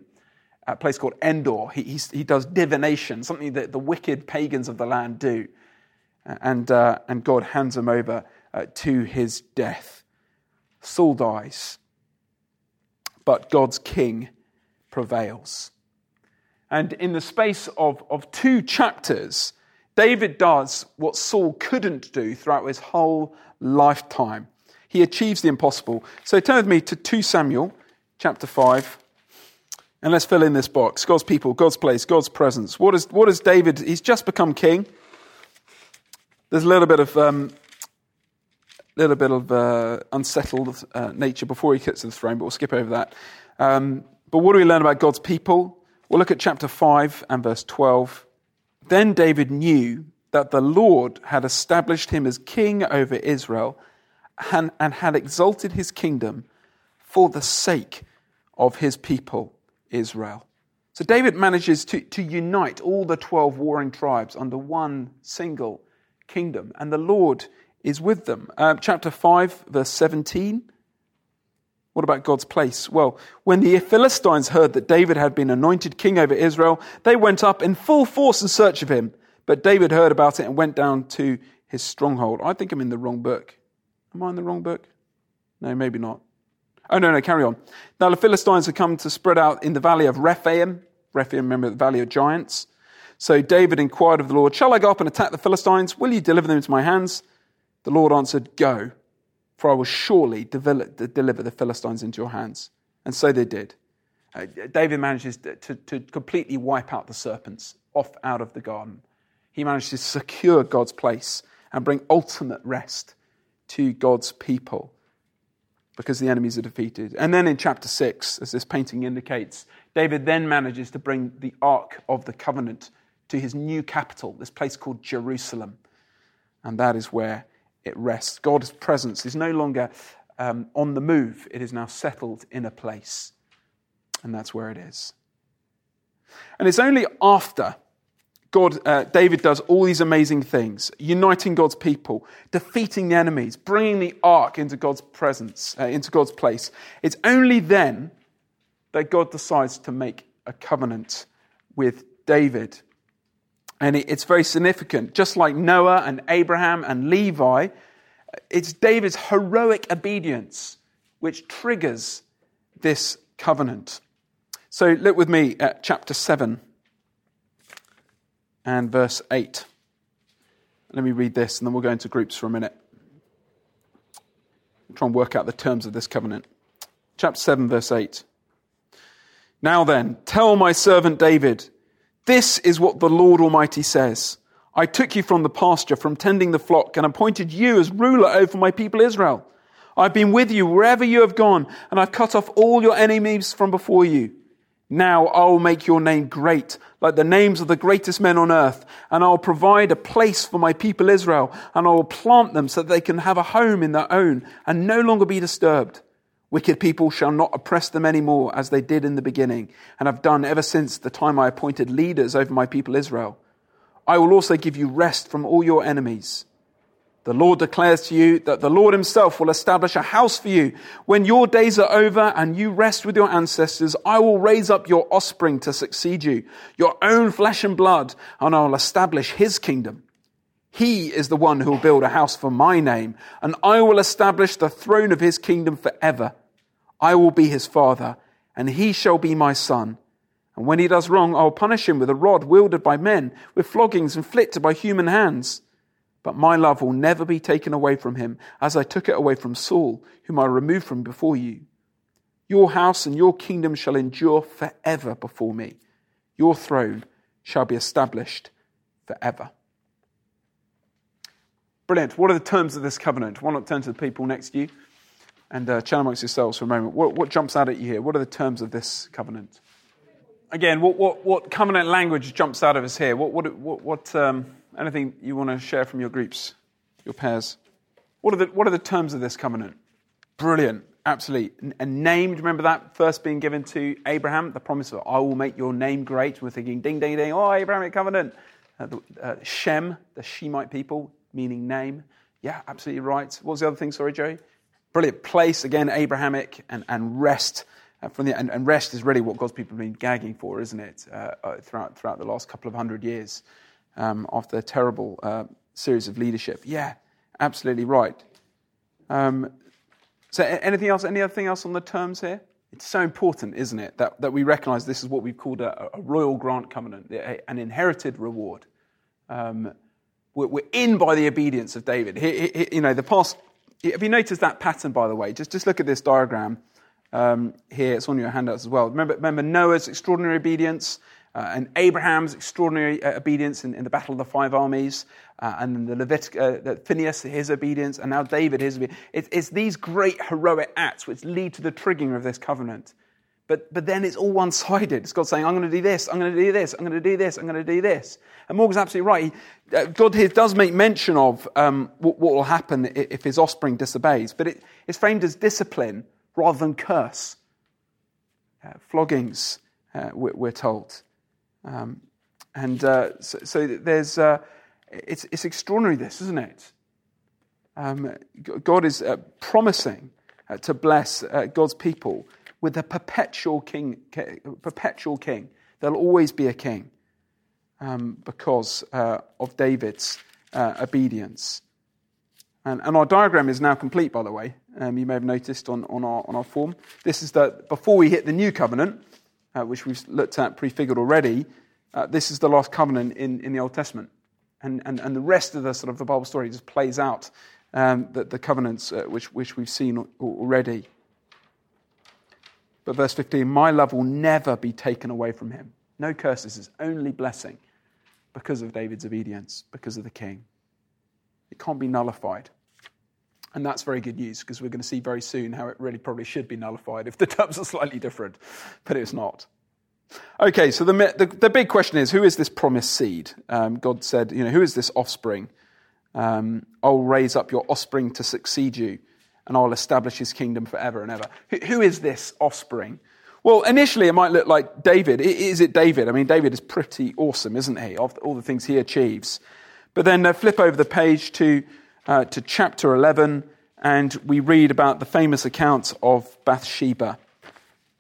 a place called Endor. He, he does divination, something that the wicked pagans of the land do. And, uh, and God hands him over uh, to his death. Saul dies but God's king prevails. And in the space of, of two chapters, David does what Saul couldn't do throughout his whole lifetime. He achieves the impossible. So turn with me to 2 Samuel chapter 5. And let's fill in this box God's people, God's place, God's presence. What is, what is David? He's just become king. There's a little bit of um, little bit of uh, unsettled uh, nature before he gets to the throne, but we'll skip over that. Um, but what do we learn about God's people? We'll look at chapter 5 and verse 12. Then David knew that the Lord had established him as king over Israel and, and had exalted his kingdom for the sake of his people, Israel. So David manages to, to unite all the 12 warring tribes under one single kingdom. And the Lord is with them. Uh, chapter 5, verse 17. What about God's place? Well, when the Philistines heard that David had been anointed king over Israel, they went up in full force in search of him. But David heard about it and went down to his stronghold. I think I'm in the wrong book. Am I in the wrong book? No, maybe not. Oh, no, no, carry on. Now, the Philistines had come to spread out in the valley of Rephaim. Rephaim, remember the valley of giants. So David inquired of the Lord, Shall I go up and attack the Philistines? Will you deliver them into my hands? The Lord answered, Go, for I will surely deliver the Philistines into your hands. And so they did. Uh, David manages to, to completely wipe out the serpents off out of the garden. He manages to secure God's place and bring ultimate rest to God's people because the enemies are defeated. And then in chapter 6, as this painting indicates, David then manages to bring the Ark of the Covenant to his new capital, this place called Jerusalem. And that is where it rests. God's presence is no longer um, on the move, it is now settled in a place. And that's where it is. And it's only after God, uh, David does all these amazing things, uniting God's people, defeating the enemies, bringing the ark into God's presence, uh, into God's place. It's only then that God decides to make a covenant with David. And it's very significant. Just like Noah and Abraham and Levi, it's David's heroic obedience which triggers this covenant. So look with me at chapter 7 and verse 8. Let me read this and then we'll go into groups for a minute. try and work out the terms of this covenant. Chapter 7, verse 8. Now then, tell my servant David this is what the Lord Almighty says. I took you from the pasture, from tending the flock, and appointed you as ruler over my people Israel. I've been with you wherever you have gone, and I've cut off all your enemies from before you. Now I will make your name great, like the names of the greatest men on earth, and I will provide a place for my people Israel, and I will plant them so that they can have a home in their own, and no longer be disturbed. Wicked people shall not oppress them any more as they did in the beginning, and have done ever since the time I appointed leaders over my people Israel. I will also give you rest from all your enemies. The Lord declares to you that the Lord himself will establish a house for you. When your days are over and you rest with your ancestors, I will raise up your offspring to succeed you, your own flesh and blood, and I will establish his kingdom. He is the one who will build a house for my name, and I will establish the throne of his kingdom forever. I will be his father, and he shall be my son. And when he does wrong, I will punish him with a rod wielded by men, with floggings inflicted by human hands. But my love will never be taken away from him, as I took it away from Saul, whom I removed from before you. Your house and your kingdom shall endure forever before me. Your throne shall be established forever. Brilliant. What are the terms of this covenant? Why not turn to the people next to you and uh, chat amongst yourselves for a moment? What, what jumps out at you here? What are the terms of this covenant? Again, what, what, what covenant language jumps out of us here? What, what, what, what um, Anything you want to share from your groups, your pairs? What are the, what are the terms of this covenant? Brilliant, absolutely. And named, remember that first being given to Abraham, the promise of I will make your name great. We're thinking ding, ding, ding, oh, Abrahamic covenant. Uh, the, uh, Shem, the Shemite people, meaning name. Yeah, absolutely right. What was the other thing? Sorry, Joey. Brilliant. Place, again, Abrahamic, and, and rest. Uh, from the, and, and, rest is really what God's people have been gagging for, isn't it, uh, uh, throughout, throughout the last couple of hundred years um, after a terrible uh, series of leadership. Yeah, absolutely right. Um, so, anything else? Anything else on the terms here? It's so important, isn't it, that, that we recognize this is what we've called a, a royal grant covenant, an inherited reward. Um, we're, in by the obedience of David. He, he, you know, the past. Have you noticed that pattern, by the way? Just, just look at this diagram um, here. It's on your handouts as well. Remember, remember Noah's extraordinary obedience uh, and Abraham's extraordinary uh, obedience in, in, the Battle of the Five Armies, uh, and the Levitic, uh, Phineas, his obedience, and now David, his obedience. It, it's these great heroic acts which lead to the triggering of this covenant. But, but then it's all one sided. It's God saying, I'm going to do this, I'm going to do this, I'm going to do this, I'm going to do this. And Morgan's absolutely right. He, uh, God here does make mention of um, what, what, will happen if his offspring disobeys, but it, it's framed as discipline rather than curse. Uh, floggings, uh, we're, we're told. Um, and uh, so, so, there's, uh, it's, it's extraordinary, this, isn't it? Um, God is uh, promising to bless God's people with a perpetual king, perpetual king. There'll always be a king um, because uh, of David's obedience. And, and, our diagram is now complete, by the way. Um, you may have noticed on, on, our, on our form. This is the, before we hit the new covenant, uh, which we've looked at prefigured already, uh, this is the last covenant in, in the Old Testament. And, and, and the rest of the sort of the Bible story just plays out um, the, the covenants uh, which, which we've seen already. But verse 15, my love will never be taken away from him. No curses, it's only blessing because of David's obedience, because of the king. It can't be nullified. And that's very good news because we're going to see very soon how it really probably should be nullified if the terms are slightly different, but it's not. Okay, so the, the, the big question is who is this promised seed? Um, God said, you know, who is this offspring? Um, I'll raise up your offspring to succeed you, and I'll establish his kingdom forever and ever. who, is this offspring? Well, initially it might look like David. Is it David? I mean, David is pretty awesome, isn't he? Of all the things he achieves. But then uh, flip over the page to uh, to chapter 11, and we read about the famous account of Bathsheba,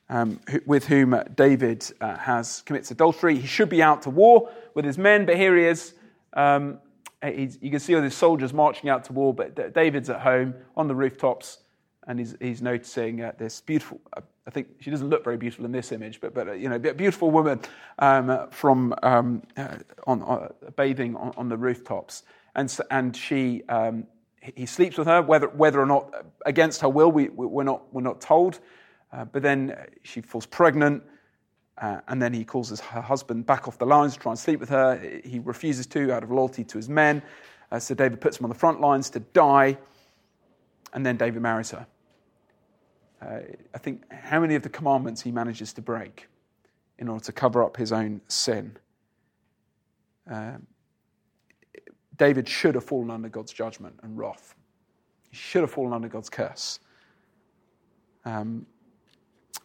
um, with whom David uh, has commits adultery. He should be out to war with his men, but here he is. Um, you can see all these soldiers marching out to war, but David's at home on the rooftops, and he's, he's noticing uh, this beautiful. Uh, I think she doesn't look very beautiful in this image, but but uh, you know, a beautiful woman um, from um, uh, on, bathing on, on the rooftops and, so, and she, um, he sleeps with her, whether, whether or not against her will, we, we're, not, we're not told. Uh, but then she falls pregnant, uh, and then he calls his, her husband back off the lines to try and sleep with her. He refuses to out of loyalty to his men. Uh, so David puts him on the front lines to die, and then David marries her. Uh, I think how many of the commandments he manages to break in order to cover up his own sin. Um, David should have fallen under God's judgment and wrath. He should have fallen under God's curse. Um,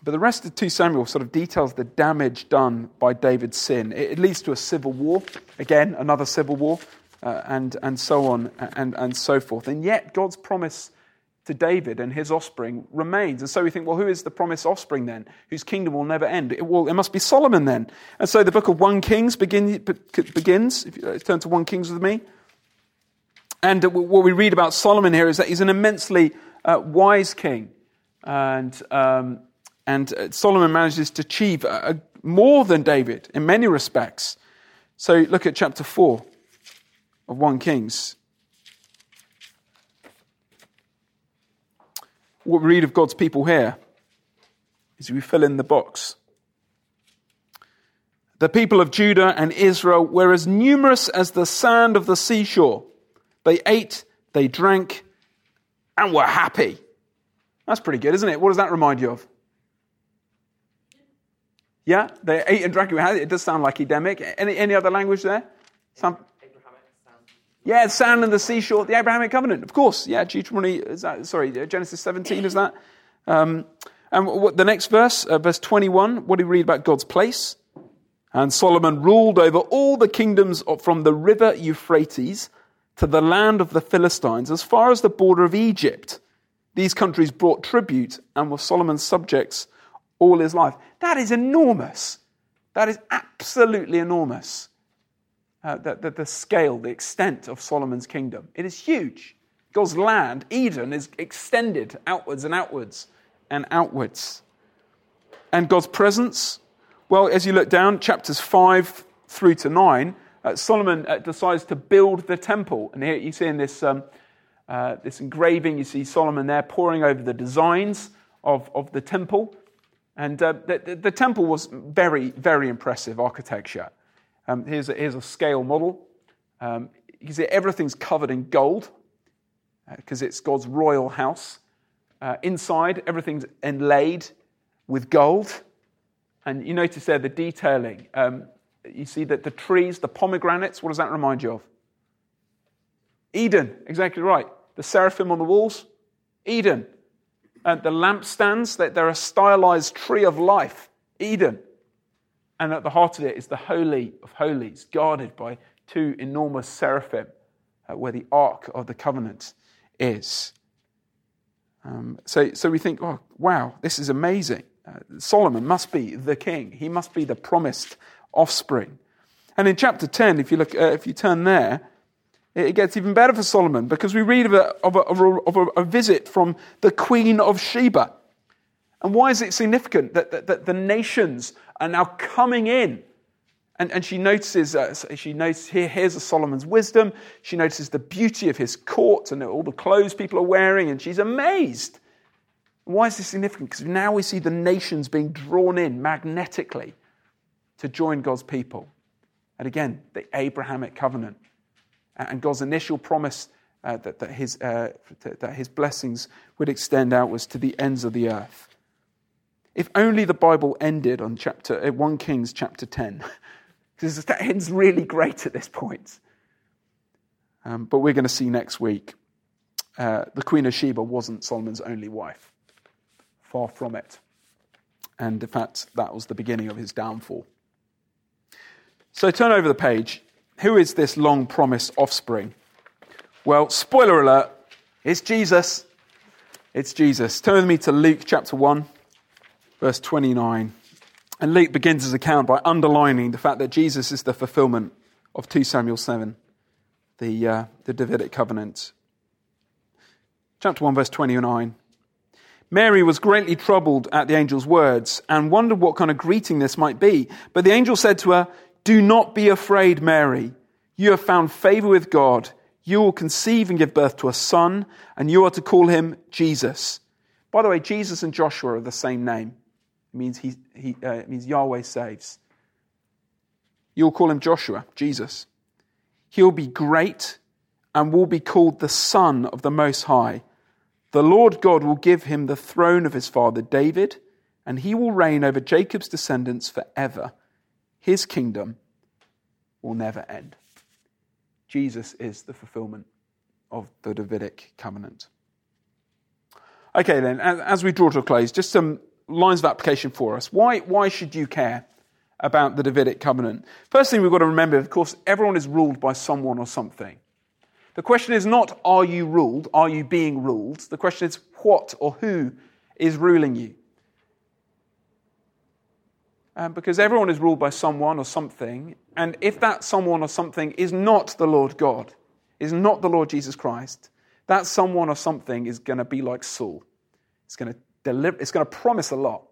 but the rest of 2 Samuel sort of details the damage done by David's sin. It, leads to a civil war. Again, another civil war. uh, and, and so on and, and so forth. And yet, God's promise to David and his offspring remains. And so we think, well, who is the promised offspring then, whose kingdom will never end? It, well, it must be Solomon then. And so the book of 1 Kings begin, begins. If you turn to 1 Kings with me. And what we read about Solomon here is that he's an immensely uh, wise king. And, um, and uh, Solomon manages to achieve a, a, more than David in many respects. So look at chapter 4 of 1 Kings. What we read of God's people here is we fill in the box. The people of Judah and Israel were as numerous as the sand of the seashore. They ate, they drank, and were happy. That's pretty good, isn't it? What does that remind you of? Yeah, they ate and drank. It does sound like Edenic. Any, any other language there? Some, yeah, sand and the seashore, the Abrahamic covenant, of course. Yeah, Deuteronomy, is that, sorry, Genesis 17, is that? Um, and what, the next verse, uh, verse 21, what do we read about God's place? And Solomon ruled over all the kingdoms of, from the river Euphrates to the land of the Philistines as far as the border of Egypt. These countries brought tribute and were Solomon's subjects all his life. That is enormous. That is absolutely enormous uh, the, the, the scale, the extent of Solomon's kingdom. It is huge. God's land, Eden, is extended outwards and outwards and outwards. And God's presence, well, as you look down, chapters 5 through to 9, uh, Solomon uh, decides to build the temple. And here you see in this, um, uh, this engraving, you see Solomon there poring over the designs of, of the temple. And uh, the, the, temple was very, very impressive architecture. Um, here's, a, here's a scale model. Um, you see everything's covered in gold because uh, it's God's royal house. Uh, inside, everything's inlaid with gold. And you notice there the detailing. Um, you see that the trees, the pomegranates, what does that remind you of? Eden, exactly right. The seraphim on the walls, Eden. The lampstands, they're a stylized tree of life, Eden. And at the heart of it is the Holy of Holies, guarded by two enormous seraphim, uh, where the Ark of the Covenant is. Um, so, so we think, oh, wow, this is amazing. Uh, Solomon must be the king. He must be the promised offspring. And in chapter 10, if you, look, uh, if you turn there, it gets even better for Solomon because we read of, a, of, a, of, a, a, visit from the Queen of Sheba. And why is it significant that, that, that the nations are now coming in. And, and she notices, uh, she notices here, here's a Solomon's wisdom. She notices the beauty of his court and all the clothes people are wearing, and she's amazed. Why is this significant? Because now we see the nations being drawn in magnetically to join God's people. And again, the Abrahamic covenant and God's initial promise uh, that, that, his, uh, that his blessings would extend outwards to the ends of the earth. If only the Bible ended on chapter uh, 1 Kings chapter 10, because that ends really great at this point. Um, but we're going to see next week uh, the Queen of Sheba wasn't Solomon's only wife. Far from it. And in fact, that was the beginning of his downfall. So turn over the page. Who is this long promised offspring? Well, spoiler alert, it's Jesus. It's Jesus. Turn with me to Luke chapter 1 verse 29. And Luke begins his account by underlining the fact that Jesus is the fulfillment of 2 Samuel 7, the, uh, the Davidic covenant. Chapter 1, verse 29. Mary was greatly troubled at the angel's words and wondered what kind of greeting this might be. But the angel said to her, Do not be afraid, Mary. You have found favor with God. You will conceive and give birth to a son, and you are to call him Jesus. By the way, Jesus and Joshua are the same name. It means, he, he, uh, it means Yahweh saves. You'll call him Joshua, Jesus. He'll be great and will be called the Son of the Most High. The Lord God will give him the throne of his father David, and he will reign over Jacob's descendants forever. His kingdom will never end. Jesus is the fulfillment of the Davidic covenant. Okay, then, as we draw to a close, just some lines of application for us. Why, why should you care about the Davidic covenant. First thing we've got to remember, of course, everyone is ruled by someone or something. The question is not, are you ruled? Are you being ruled? The question is, what or who is ruling you? Um, because everyone is ruled by someone or something, and if that someone or something is not the Lord God, is not the Lord Jesus Christ, that someone or something is going to be like Saul. It's going to deliver, it's going to promise a lot,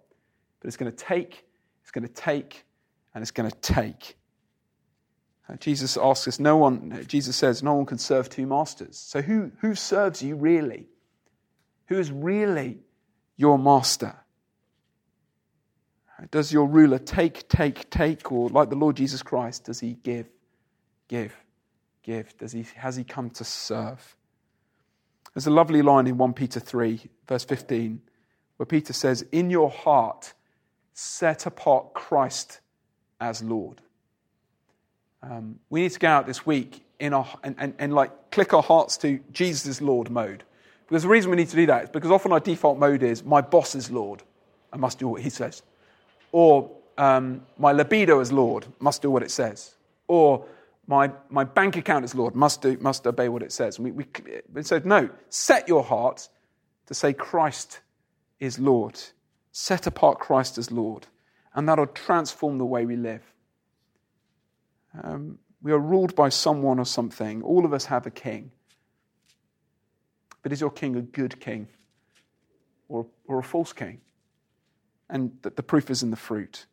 but it's going to take, it's going to take, and it's going to take. Uh, Jesus asks us, no one, Jesus says, no one can serve two masters. So who, who serves you really? Who is really your master? Does your ruler take, take, take, or like the Lord Jesus Christ, does he give, give, give? Does he, has he come to serve? There's a lovely line in 1 Peter 3, verse 15, where Peter says, In your heart, set apart Christ as Lord. Um, we need to go out this week in our, and, and, and like click our hearts to Jesus Lord mode. Because the reason we need to do that is because often our default mode is my boss is Lord. I must do what he says. Or um, my libido is Lord, must do what it says. Or my, my bank account is Lord, must, do, must obey what it says. We, we, we said, no, set your heart to say Christ is Lord. Set apart Christ as Lord. And that'll transform the way we live. Um, we are ruled by someone or something. All of us have a king. But is your king a good king or, or a false king? And the, the proof is in the fruit.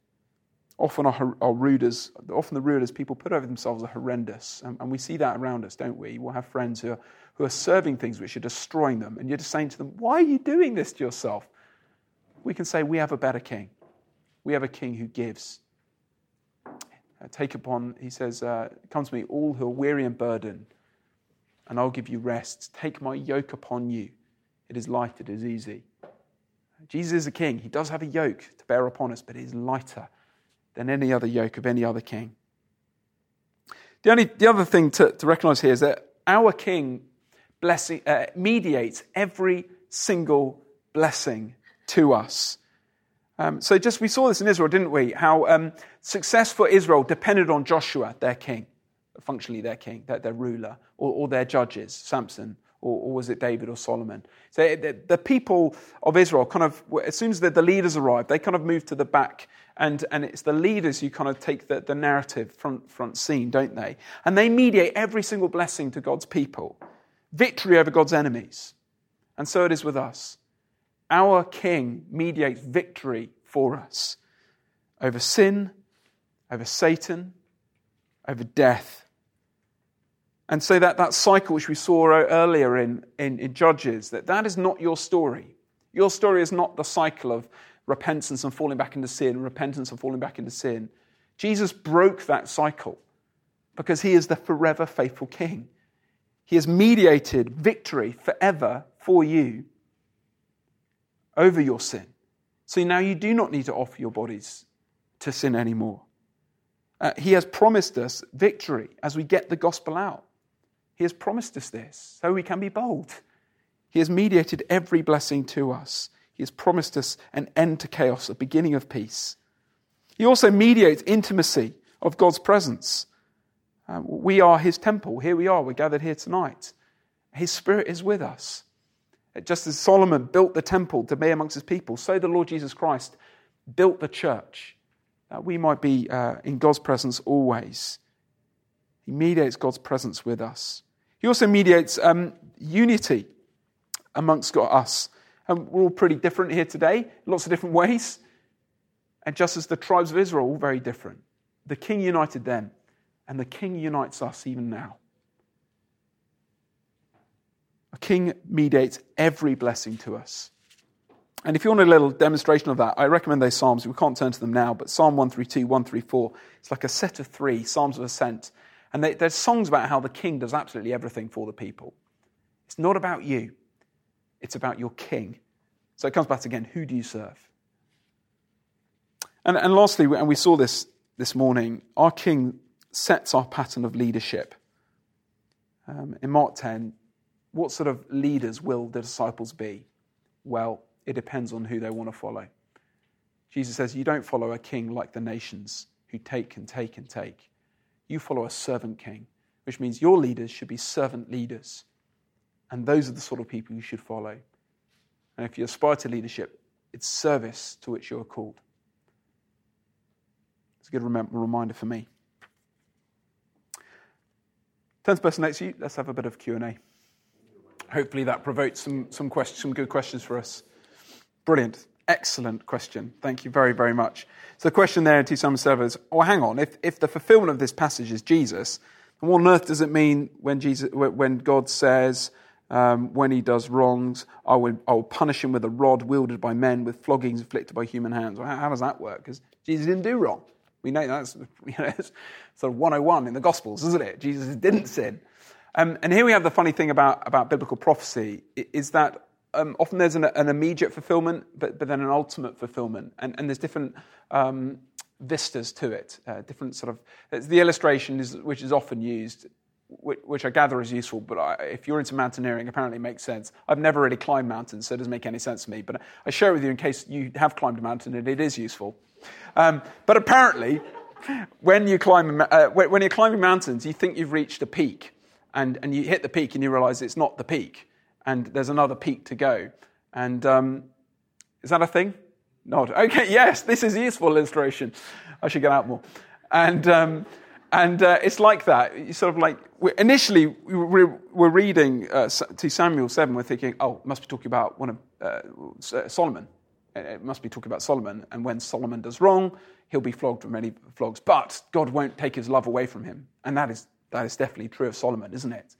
Often our, our rulers, often the rulers people put over themselves are horrendous. And, and we see that around us, don't we? We'll have friends who are, who are serving things which are destroying them. And you're just saying to them, why are you doing this to yourself? We can say, we have a better king. We have a king who gives. Uh, take upon, he says, uh, come to me, all who are weary and burdened, and I'll give you rest. Take my yoke upon you. It is light, it is easy. Jesus is a king. He does have a yoke to bear upon us, but it is lighter than any other yoke of any other king. The, only, the other thing to, to recognize here is that our king blessing, uh, mediates every single blessing to us. Um, so, just we saw this in Israel, didn't we? How um, success for Israel depended on Joshua, their king, functionally their king, their, their ruler, or, or, their judges, Samson, or, or, was it David or Solomon? So, eh, the, the, people of Israel kind of, as soon as the, the, leaders arrive, they kind of move to the back, and, and it's the leaders who kind of take the, the narrative front, front scene, don't they? And they mediate every single blessing to God's people, victory over God's enemies. And so it is with us. Our King mediates victory for us over sin, over Satan, over death. And so that, that cycle which we saw earlier in, in, in Judges, that that is not your story. Your story is not the cycle of repentance and falling back into sin, repentance and falling back into sin. Jesus broke that cycle because he is the forever faithful king. He has mediated victory forever for you over your sin. So now you do not need to offer your bodies to sin anymore. Uh, he has promised us victory as we get the gospel out. He has promised us this so we can be bold. He has mediated every blessing to us. He has promised us an end to chaos, a beginning of peace. He also mediates intimacy of God's presence. Uh, we are his temple. Here we are. We're gathered here tonight. His spirit is with us. Just as Solomon built the temple to be amongst his people, so the Lord Jesus Christ built the church that we might be uh, in God's presence always. He mediates God's presence with us. He also mediates um, unity amongst us. And we're all pretty different here today, lots of different ways. And just as the tribes of Israel all very different, the king united them, and the king unites us even now. A king mediates every blessing to us. And if you want a little demonstration of that, I recommend those Psalms. We can't turn to them now, but Psalm 132, 134, it's like a set of three Psalms of Ascent. And they, there's songs about how the king does absolutely everything for the people. It's not about you, it's about your king. So it comes back again who do you serve? And, and lastly, and we saw this this morning, our king sets our pattern of leadership. Um, in Mark 10, what sort of leaders will the disciples be? Well, it depends on who they want to follow. Jesus says, You don't follow a king like the nations, who take and take and take. You follow a servant king, which means your leaders should be servant leaders. And those are the sort of people you should follow. And if you aspire to leadership, it's service to which you are called. It's a good reminder for me. Turn to the person next to you. Let's have a bit of Q&A. Hopefully that provoked some, some, questions, some good questions for us. Brilliant. Excellent question. Thank you very, very much. So the question there to some servers, oh, hang on, if, if the fulfillment of this passage is Jesus, then what on earth does it mean when, Jesus, when God says, um, when he does wrongs, I will, I will punish him with a rod wielded by men, with floggings inflicted by human hands? Well, how, how does that work? Because Jesus didn't do wrong. We know that's you know, it's sort of 101 in the Gospels, isn't it? Jesus didn't sin. Um, and here we have the funny thing about, about biblical prophecy is that um, often there's an, an, immediate fulfillment, but, but then an ultimate fulfillment. And, and there's different um, vistas to it, uh, different sort of. It's the illustration is, which is often used, which, which I gather is useful, but I, if you're into mountaineering, apparently it makes sense. I've never really climbed mountains, so it doesn't make any sense to me. But I share it with you in case you have climbed a mountain and it is useful. Um, but apparently, when, you climb, uh, when you're climbing mountains, you think you've reached a peak, and, and you hit the peak and you realize it's not the peak and there's another peak to go. And um, is that a thing? Nod. Okay, yes, this is useful illustration. I should get out more. And, um, and uh, it's like that. You sort of like, initially, we're reading uh, 2 Samuel 7, we're thinking, oh, must be talking about one of uh, Solomon. It must be talking about Solomon. And when Solomon does wrong, he'll be flogged with many flogs. But God won't take his love away from him. And that is, that is definitely true of Solomon, isn't it?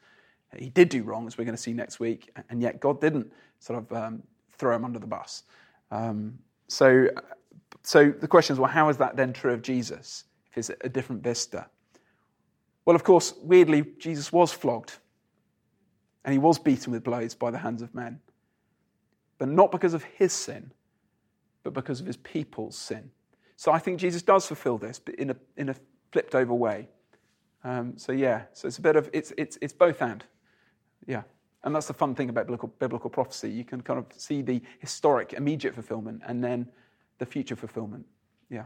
He did do wrong, as we're going to see next week, and yet God didn't sort of um, throw him under the bus. Um, so, so the question is, well, how is that then true of Jesus if it's a different vista? Well, of course, weirdly, Jesus was flogged and he was beaten with blows by the hands of men, but not because of his sin, but because of his people's sin. So I think Jesus does fulfill this, but in a, in a flipped over way. Um, so yeah, so it's a bit of, it's, it's, it's both and. Yeah. And that's the fun thing about biblical, biblical prophecy. You can kind of see the historic, immediate fulfillment and then the future fulfillment. Yeah.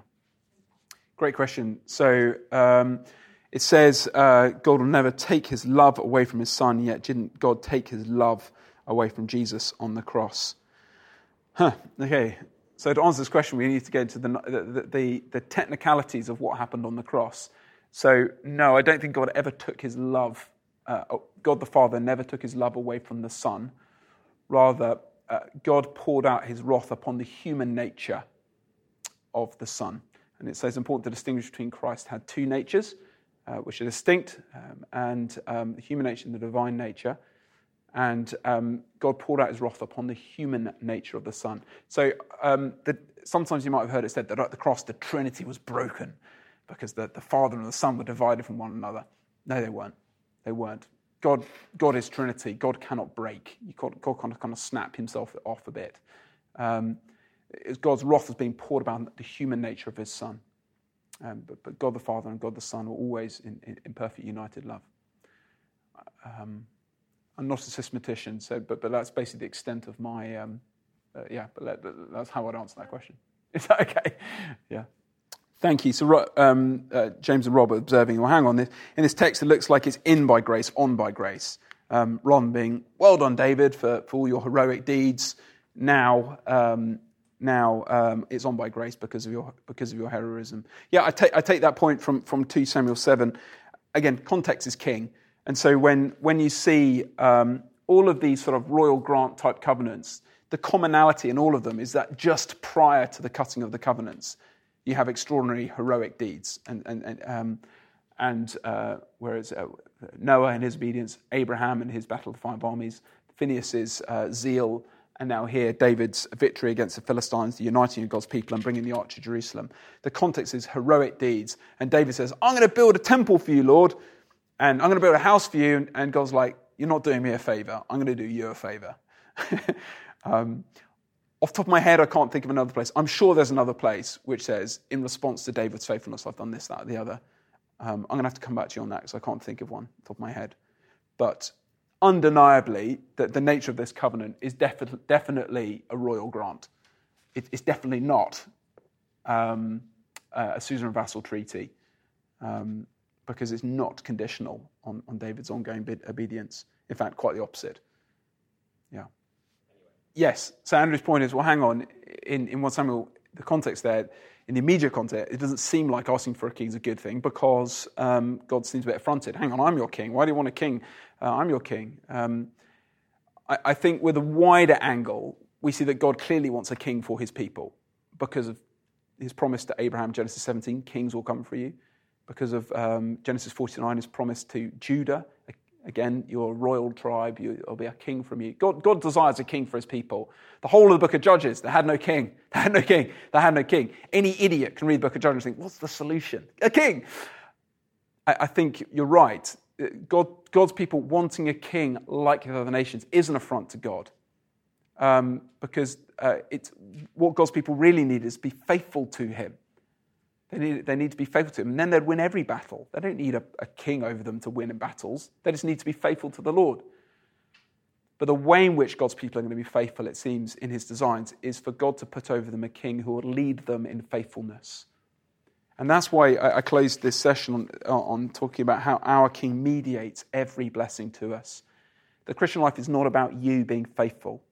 Great question. So um, it says uh, God will never take his love away from his son, yet didn't God take his love away from Jesus on the cross? Huh. Okay. So to answer this question, we need to get into the, the, the, the technicalities of what happened on the cross. So, no, I don't think God ever took his love uh, God the Father never took his love away from the Son. Rather, uh, God poured out his wrath upon the human nature of the Son. And it says important to distinguish between Christ had two natures, uh, which are distinct, um, and um, the human nature and the divine nature. And um, God poured out his wrath upon the human nature of the Son. So um, the, sometimes you might have heard it said that at the cross the Trinity was broken because the, the Father and the Son were divided from one another. No, they weren't. They weren't. God, God is Trinity. God cannot break. God, God kind, of, kind of snap himself off a bit. Um, God's wrath has been poured about the human nature of his Son. Um, but, but, God the Father and God the Son are always in, in, in perfect united love. Um, I'm not a systematician, so, but, but that's basically the extent of my, um, uh, yeah, but that's how I'd answer that question. Is that okay? Yeah. Thank you. So, um, uh, James and Rob are observing, well, hang on, in this text, it looks like it's in by grace, on by grace. Um, Ron being, well done, David, for, for all your heroic deeds. Now, um, now um, it's on by grace because of your, because of your heroism. Yeah, I take, I take that point from, from 2 Samuel 7. Again, context is king. And so when, when you see um, all of these sort of royal grant type covenants, the commonality in all of them is that just prior to the cutting of the covenants, you have extraordinary heroic deeds. And, and, and, um, and uh, whereas uh, Noah and his obedience, Abraham and his battle of the five armies, Phinehas's uh, zeal, and now here David's victory against the Philistines, the uniting of God's people and bringing the ark to Jerusalem. The context is heroic deeds. And David says, I'm going to build a temple for you, Lord, and I'm going to build a house for you. And God's like, You're not doing me a favor. I'm going to do you a favor. um, off top of my head, I can't think of another place. I'm sure there's another place which says, in response to David's faithfulness, I've done this, that, or the other. Um, I'm going to have to come back to you on that because I can't think of one top of my head. But undeniably, the, the nature of this covenant is defi- definitely a royal grant. It, it's definitely not um, a suzerain vassal treaty um, because it's not conditional on, on David's ongoing obedience. In fact, quite the opposite. Yeah. Yes. So Andrew's point is well, hang on. In, in 1 Samuel, the context there, in the immediate context, it doesn't seem like asking for a king is a good thing because um, God seems a bit affronted. Hang on, I'm your king. Why do you want a king? Uh, I'm your king. Um, I, I think with a wider angle, we see that God clearly wants a king for his people because of his promise to Abraham, Genesis 17, kings will come for you. Because of um, Genesis 49, his promise to Judah, again, your royal tribe, you'll be a king from you. God, God desires a king for his people. The whole of the book of Judges, they had no king. They had no king. They had no king. Any idiot can read the book of Judges and think, what's the solution? A king. I, I think you're right. God, God's people wanting a king like the other nations is an affront to God. Um, because uh, it's, what God's people really need is be faithful to Him. They need, they need to be faithful to Him, and then they'd win every battle. They don't need a, a king over them to win in battles. They just need to be faithful to the Lord. But the way in which God's people are going to be faithful, it seems, in His designs, is for God to put over them a king who will lead them in faithfulness. And that's why I, closed this session on, on talking about how our King mediates every blessing to us. The Christian life is not about you being faithful.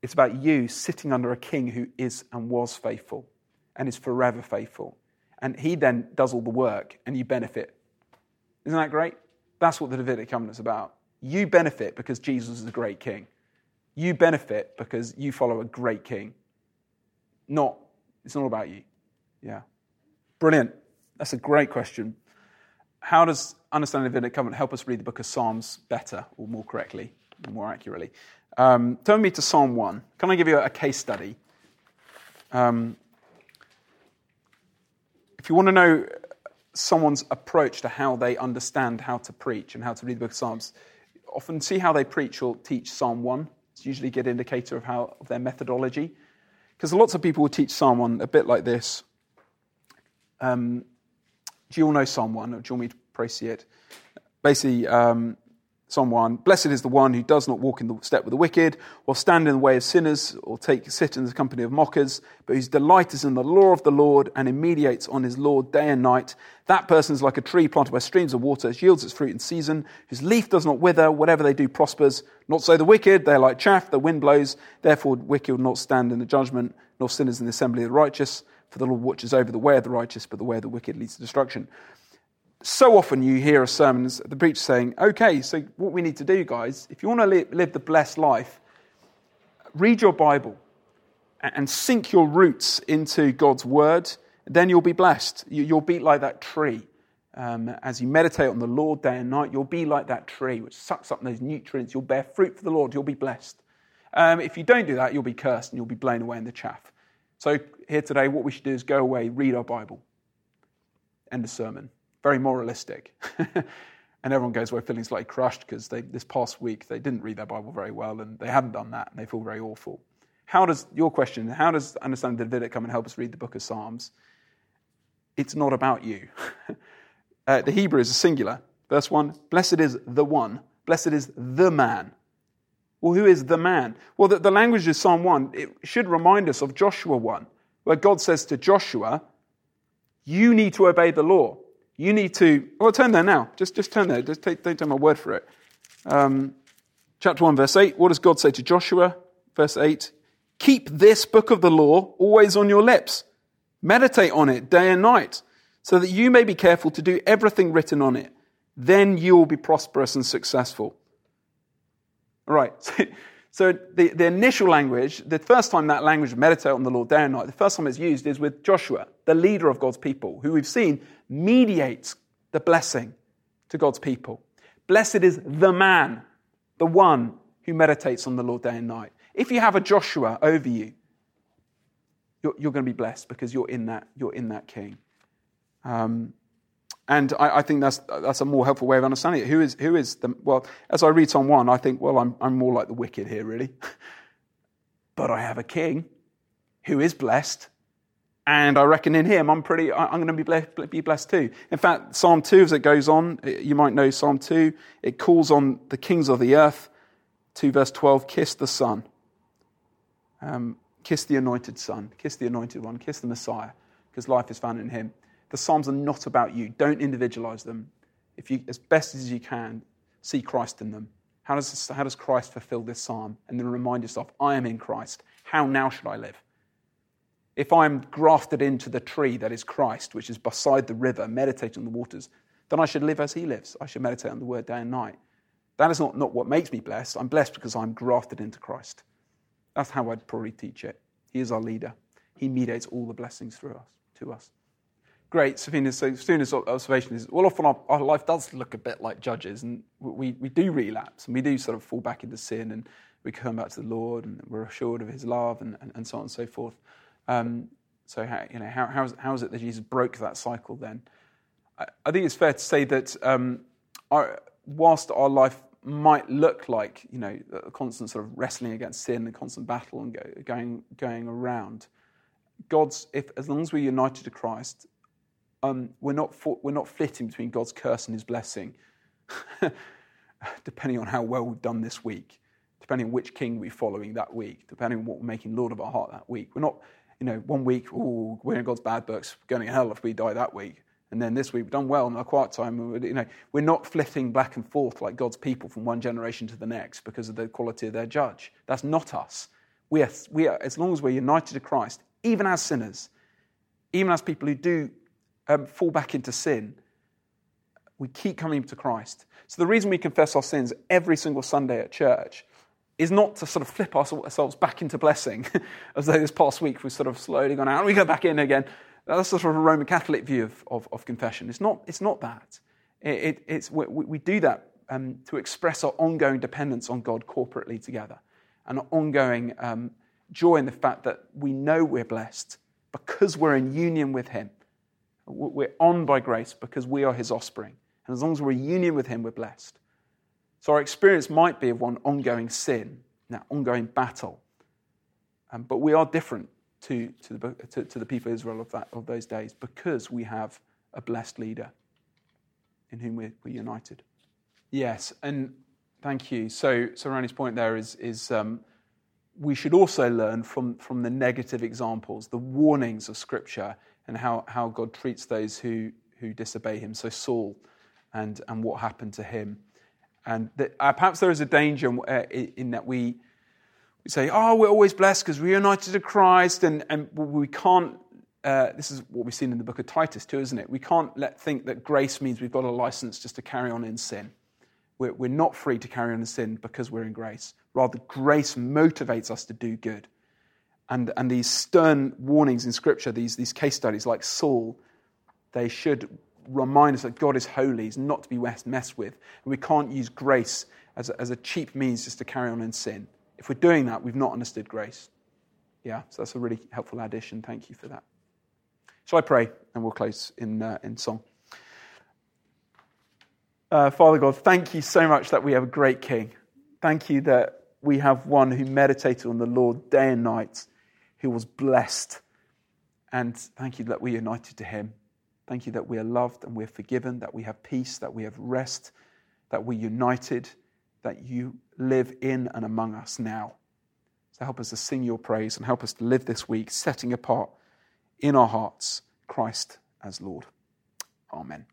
It's about you sitting under a king who is and was faithful and is forever faithful. And he then does all the work and you benefit. Isn't that great? That's what the Davidic covenant is about. You benefit because Jesus is a great king. You benefit because you follow a great king. Not, it's not about you. Yeah. Brilliant. That's a great question. How does understanding the Davidic covenant help us read the book of Psalms better or more correctly, more accurately? Um, turn me to Psalm 1. Can I give you a case study? Um, if you want to know someone's approach to how they understand how to preach and how to read the book of Psalms, often see how they preach or teach Psalm 1. It's usually a good indicator of, how, of their methodology. Because lots of people will teach Psalm 1 a bit like this. Um, do you all know Psalm 1? Or do you want me to pray see it? Basically, um, someone, blessed is the one who does not walk in the step with the wicked, or stand in the way of sinners, or take sit in the company of mockers, but whose delight is in the law of the Lord, and immediates on his Lord day and night. That person is like a tree planted by streams of water, which yields its fruit in season, whose leaf does not wither, whatever they do prospers. Not so the wicked, they are like chaff, the wind blows, therefore wicked will not stand in the judgment, nor sinners in the assembly of the righteous. For the Lord watches over the way of the righteous, but the way of the wicked leads to destruction so often you hear a sermon, the preacher saying, okay, so what we need to do, guys, if you want to live, live the blessed life, read your Bible and sink your roots into God's word, then you'll be blessed. You'll be like that tree. Um, as you meditate on the Lord day and night, you'll be like that tree which sucks up those nutrients. You'll bear fruit for the Lord. You'll be blessed. Um, if you don't do that, you'll be cursed and you'll be blown away in the chaff. So, here today, what we should do is go away, read our Bible, end the sermon very moralistic. and everyone goes away feeling slightly crushed because this past week they didn't read their Bible very well and they haven't done that and they feel very awful. How does your question, how does understanding the Davidic covenant help us read the book of Psalms? It's not about you. uh, the Hebrew is a singular. Verse 1 Blessed is the one, blessed is the man. Well, who is the man? Well, the, the language of Psalm 1, it should remind us of Joshua 1, where God says to Joshua, You need to obey the law. You need to, well, turn there now. Just, just turn there. Just take, don't take my word for it. Um, chapter 1, verse 8. What does God say to Joshua? Verse 8. Keep this book of the law always on your lips. Meditate on it day and night, so that you may be careful to do everything written on it. Then you will be prosperous and successful. All right. So the, the initial language, the first time that language, meditate on the Lord day and night, the first time it's used is with Joshua, the leader of God's people, who we've seen mediates the blessing to God's people. Blessed is the man, the one who meditates on the Lord day and night. If you have a Joshua over you, you're, you're going to be blessed because you're in that, you're in that king. Um, and I, I, think that's, that's a more helpful way of understanding it. Who is, who is the, well, as I read Psalm 1, I think, well, I'm, I'm more like the wicked here, really. but I have a king who is blessed. And I reckon in him, I'm pretty, I'm going to be blessed, be blessed too. In fact, Psalm 2, as it goes on, you might know Psalm 2, it calls on the kings of the earth. 2 verse 12, kiss the Son. Um, kiss the anointed Son. Kiss the anointed one. Kiss the Messiah. because life is found in Him. The Psalms are not about you. Don't individualize them. If you, as best as you can, see Christ in them. How does, this, how does Christ fulfill this psalm? And then remind yourself, I am in Christ. How now should I live? If I'm grafted into the tree that is Christ, which is beside the river, meditating on the waters, then I should live as he lives. I should meditate on the word day and night. That is not, not what makes me blessed. I'm blessed because I'm grafted into Christ. That's how I'd probably teach it. He is our leader. He mediates all the blessings through us, to us. Great, Safina. So, Safina's observation is well, often our, our, life does look a bit like judges, and we, we do relapse, and we do sort of fall back into sin, and we come back to the Lord, and we're assured of His love, and, and, and so on and so forth. Um, so, how, you know, how, how, is, how is it that Jesus broke that cycle then? I, I think it's fair to say that um, our, whilst our life might look like, you know, a constant sort of wrestling against sin, a constant battle and go, going, going around, God's, if, as long as we're united to Christ, um, we're, not for, we're not flitting between God's curse and his blessing, depending on how well we've done this week, depending on which king we're following that week, depending on what we're making Lord of our heart that week. We're not you know, one week, oh, we're in God's bad books, going to hell if we die that week. And then this week, we've done well in our quiet time. You know, we're not flitting back and forth like God's people from one generation to the next because of the quality of their judge. That's not us. We are, we are as long as we're united to Christ, even as sinners, even as people who do um, fall back into sin, we keep coming to Christ. So the reason we confess our sins every single Sunday at church is not to sort of flip ourselves back into blessing, as though this past week we've sort of slowly gone out and we go back in again. That's sort of a Roman Catholic view of, of, of confession. It's not, it's not that. It, it, it's, we, we, do that um, to express our ongoing dependence on God corporately together and an ongoing um, joy in the fact that we know we're blessed because we're in union with Him. We're on by grace because we are His offspring. And as long as we're in union with Him, we're blessed. So our experience might be of one ongoing sin, that ongoing battle. Um, but we are different to, to, the, to, to the people of Israel of, that, of those days because we have a blessed leader in whom we're, we're united. Yes, and thank you. So, so Ronnie's point there is, is um, we should also learn from, from the negative examples, the warnings of Scripture, and how, how God treats those who, who disobey him. So, Saul and, and what happened to him. And uh, perhaps there is a danger uh, in that we, we say, oh, we're always blessed because we're united to Christ, and, and we can't. Uh, this is what we've seen in the book of Titus too, isn't it? We can't let think that grace means we've got a license just to carry on in sin. We're, we're not free to carry on in sin because we're in grace. Rather, grace motivates us to do good. And, and these stern warnings in Scripture, these, these case studies like Saul, they should remind us that God is holy, He's not to be messed with. And we can't use grace as a, as a cheap means just to carry on in sin. If we're doing that, we've not understood grace. Yeah, so that's a really helpful addition. Thank you for that. Shall I pray? And we'll close in, uh, in song. Uh, Father God, thank you so much that we have a great King. Thank you that we have one who meditated on the Lord day and night, who was blessed. And thank you that we're united to him. Thank you that we are loved and we're forgiven, that we have peace, that we have rest, that we're united, that you live in and among us now. So help us to sing your praise and help us to live this week setting apart in our hearts Christ as Lord. Amen.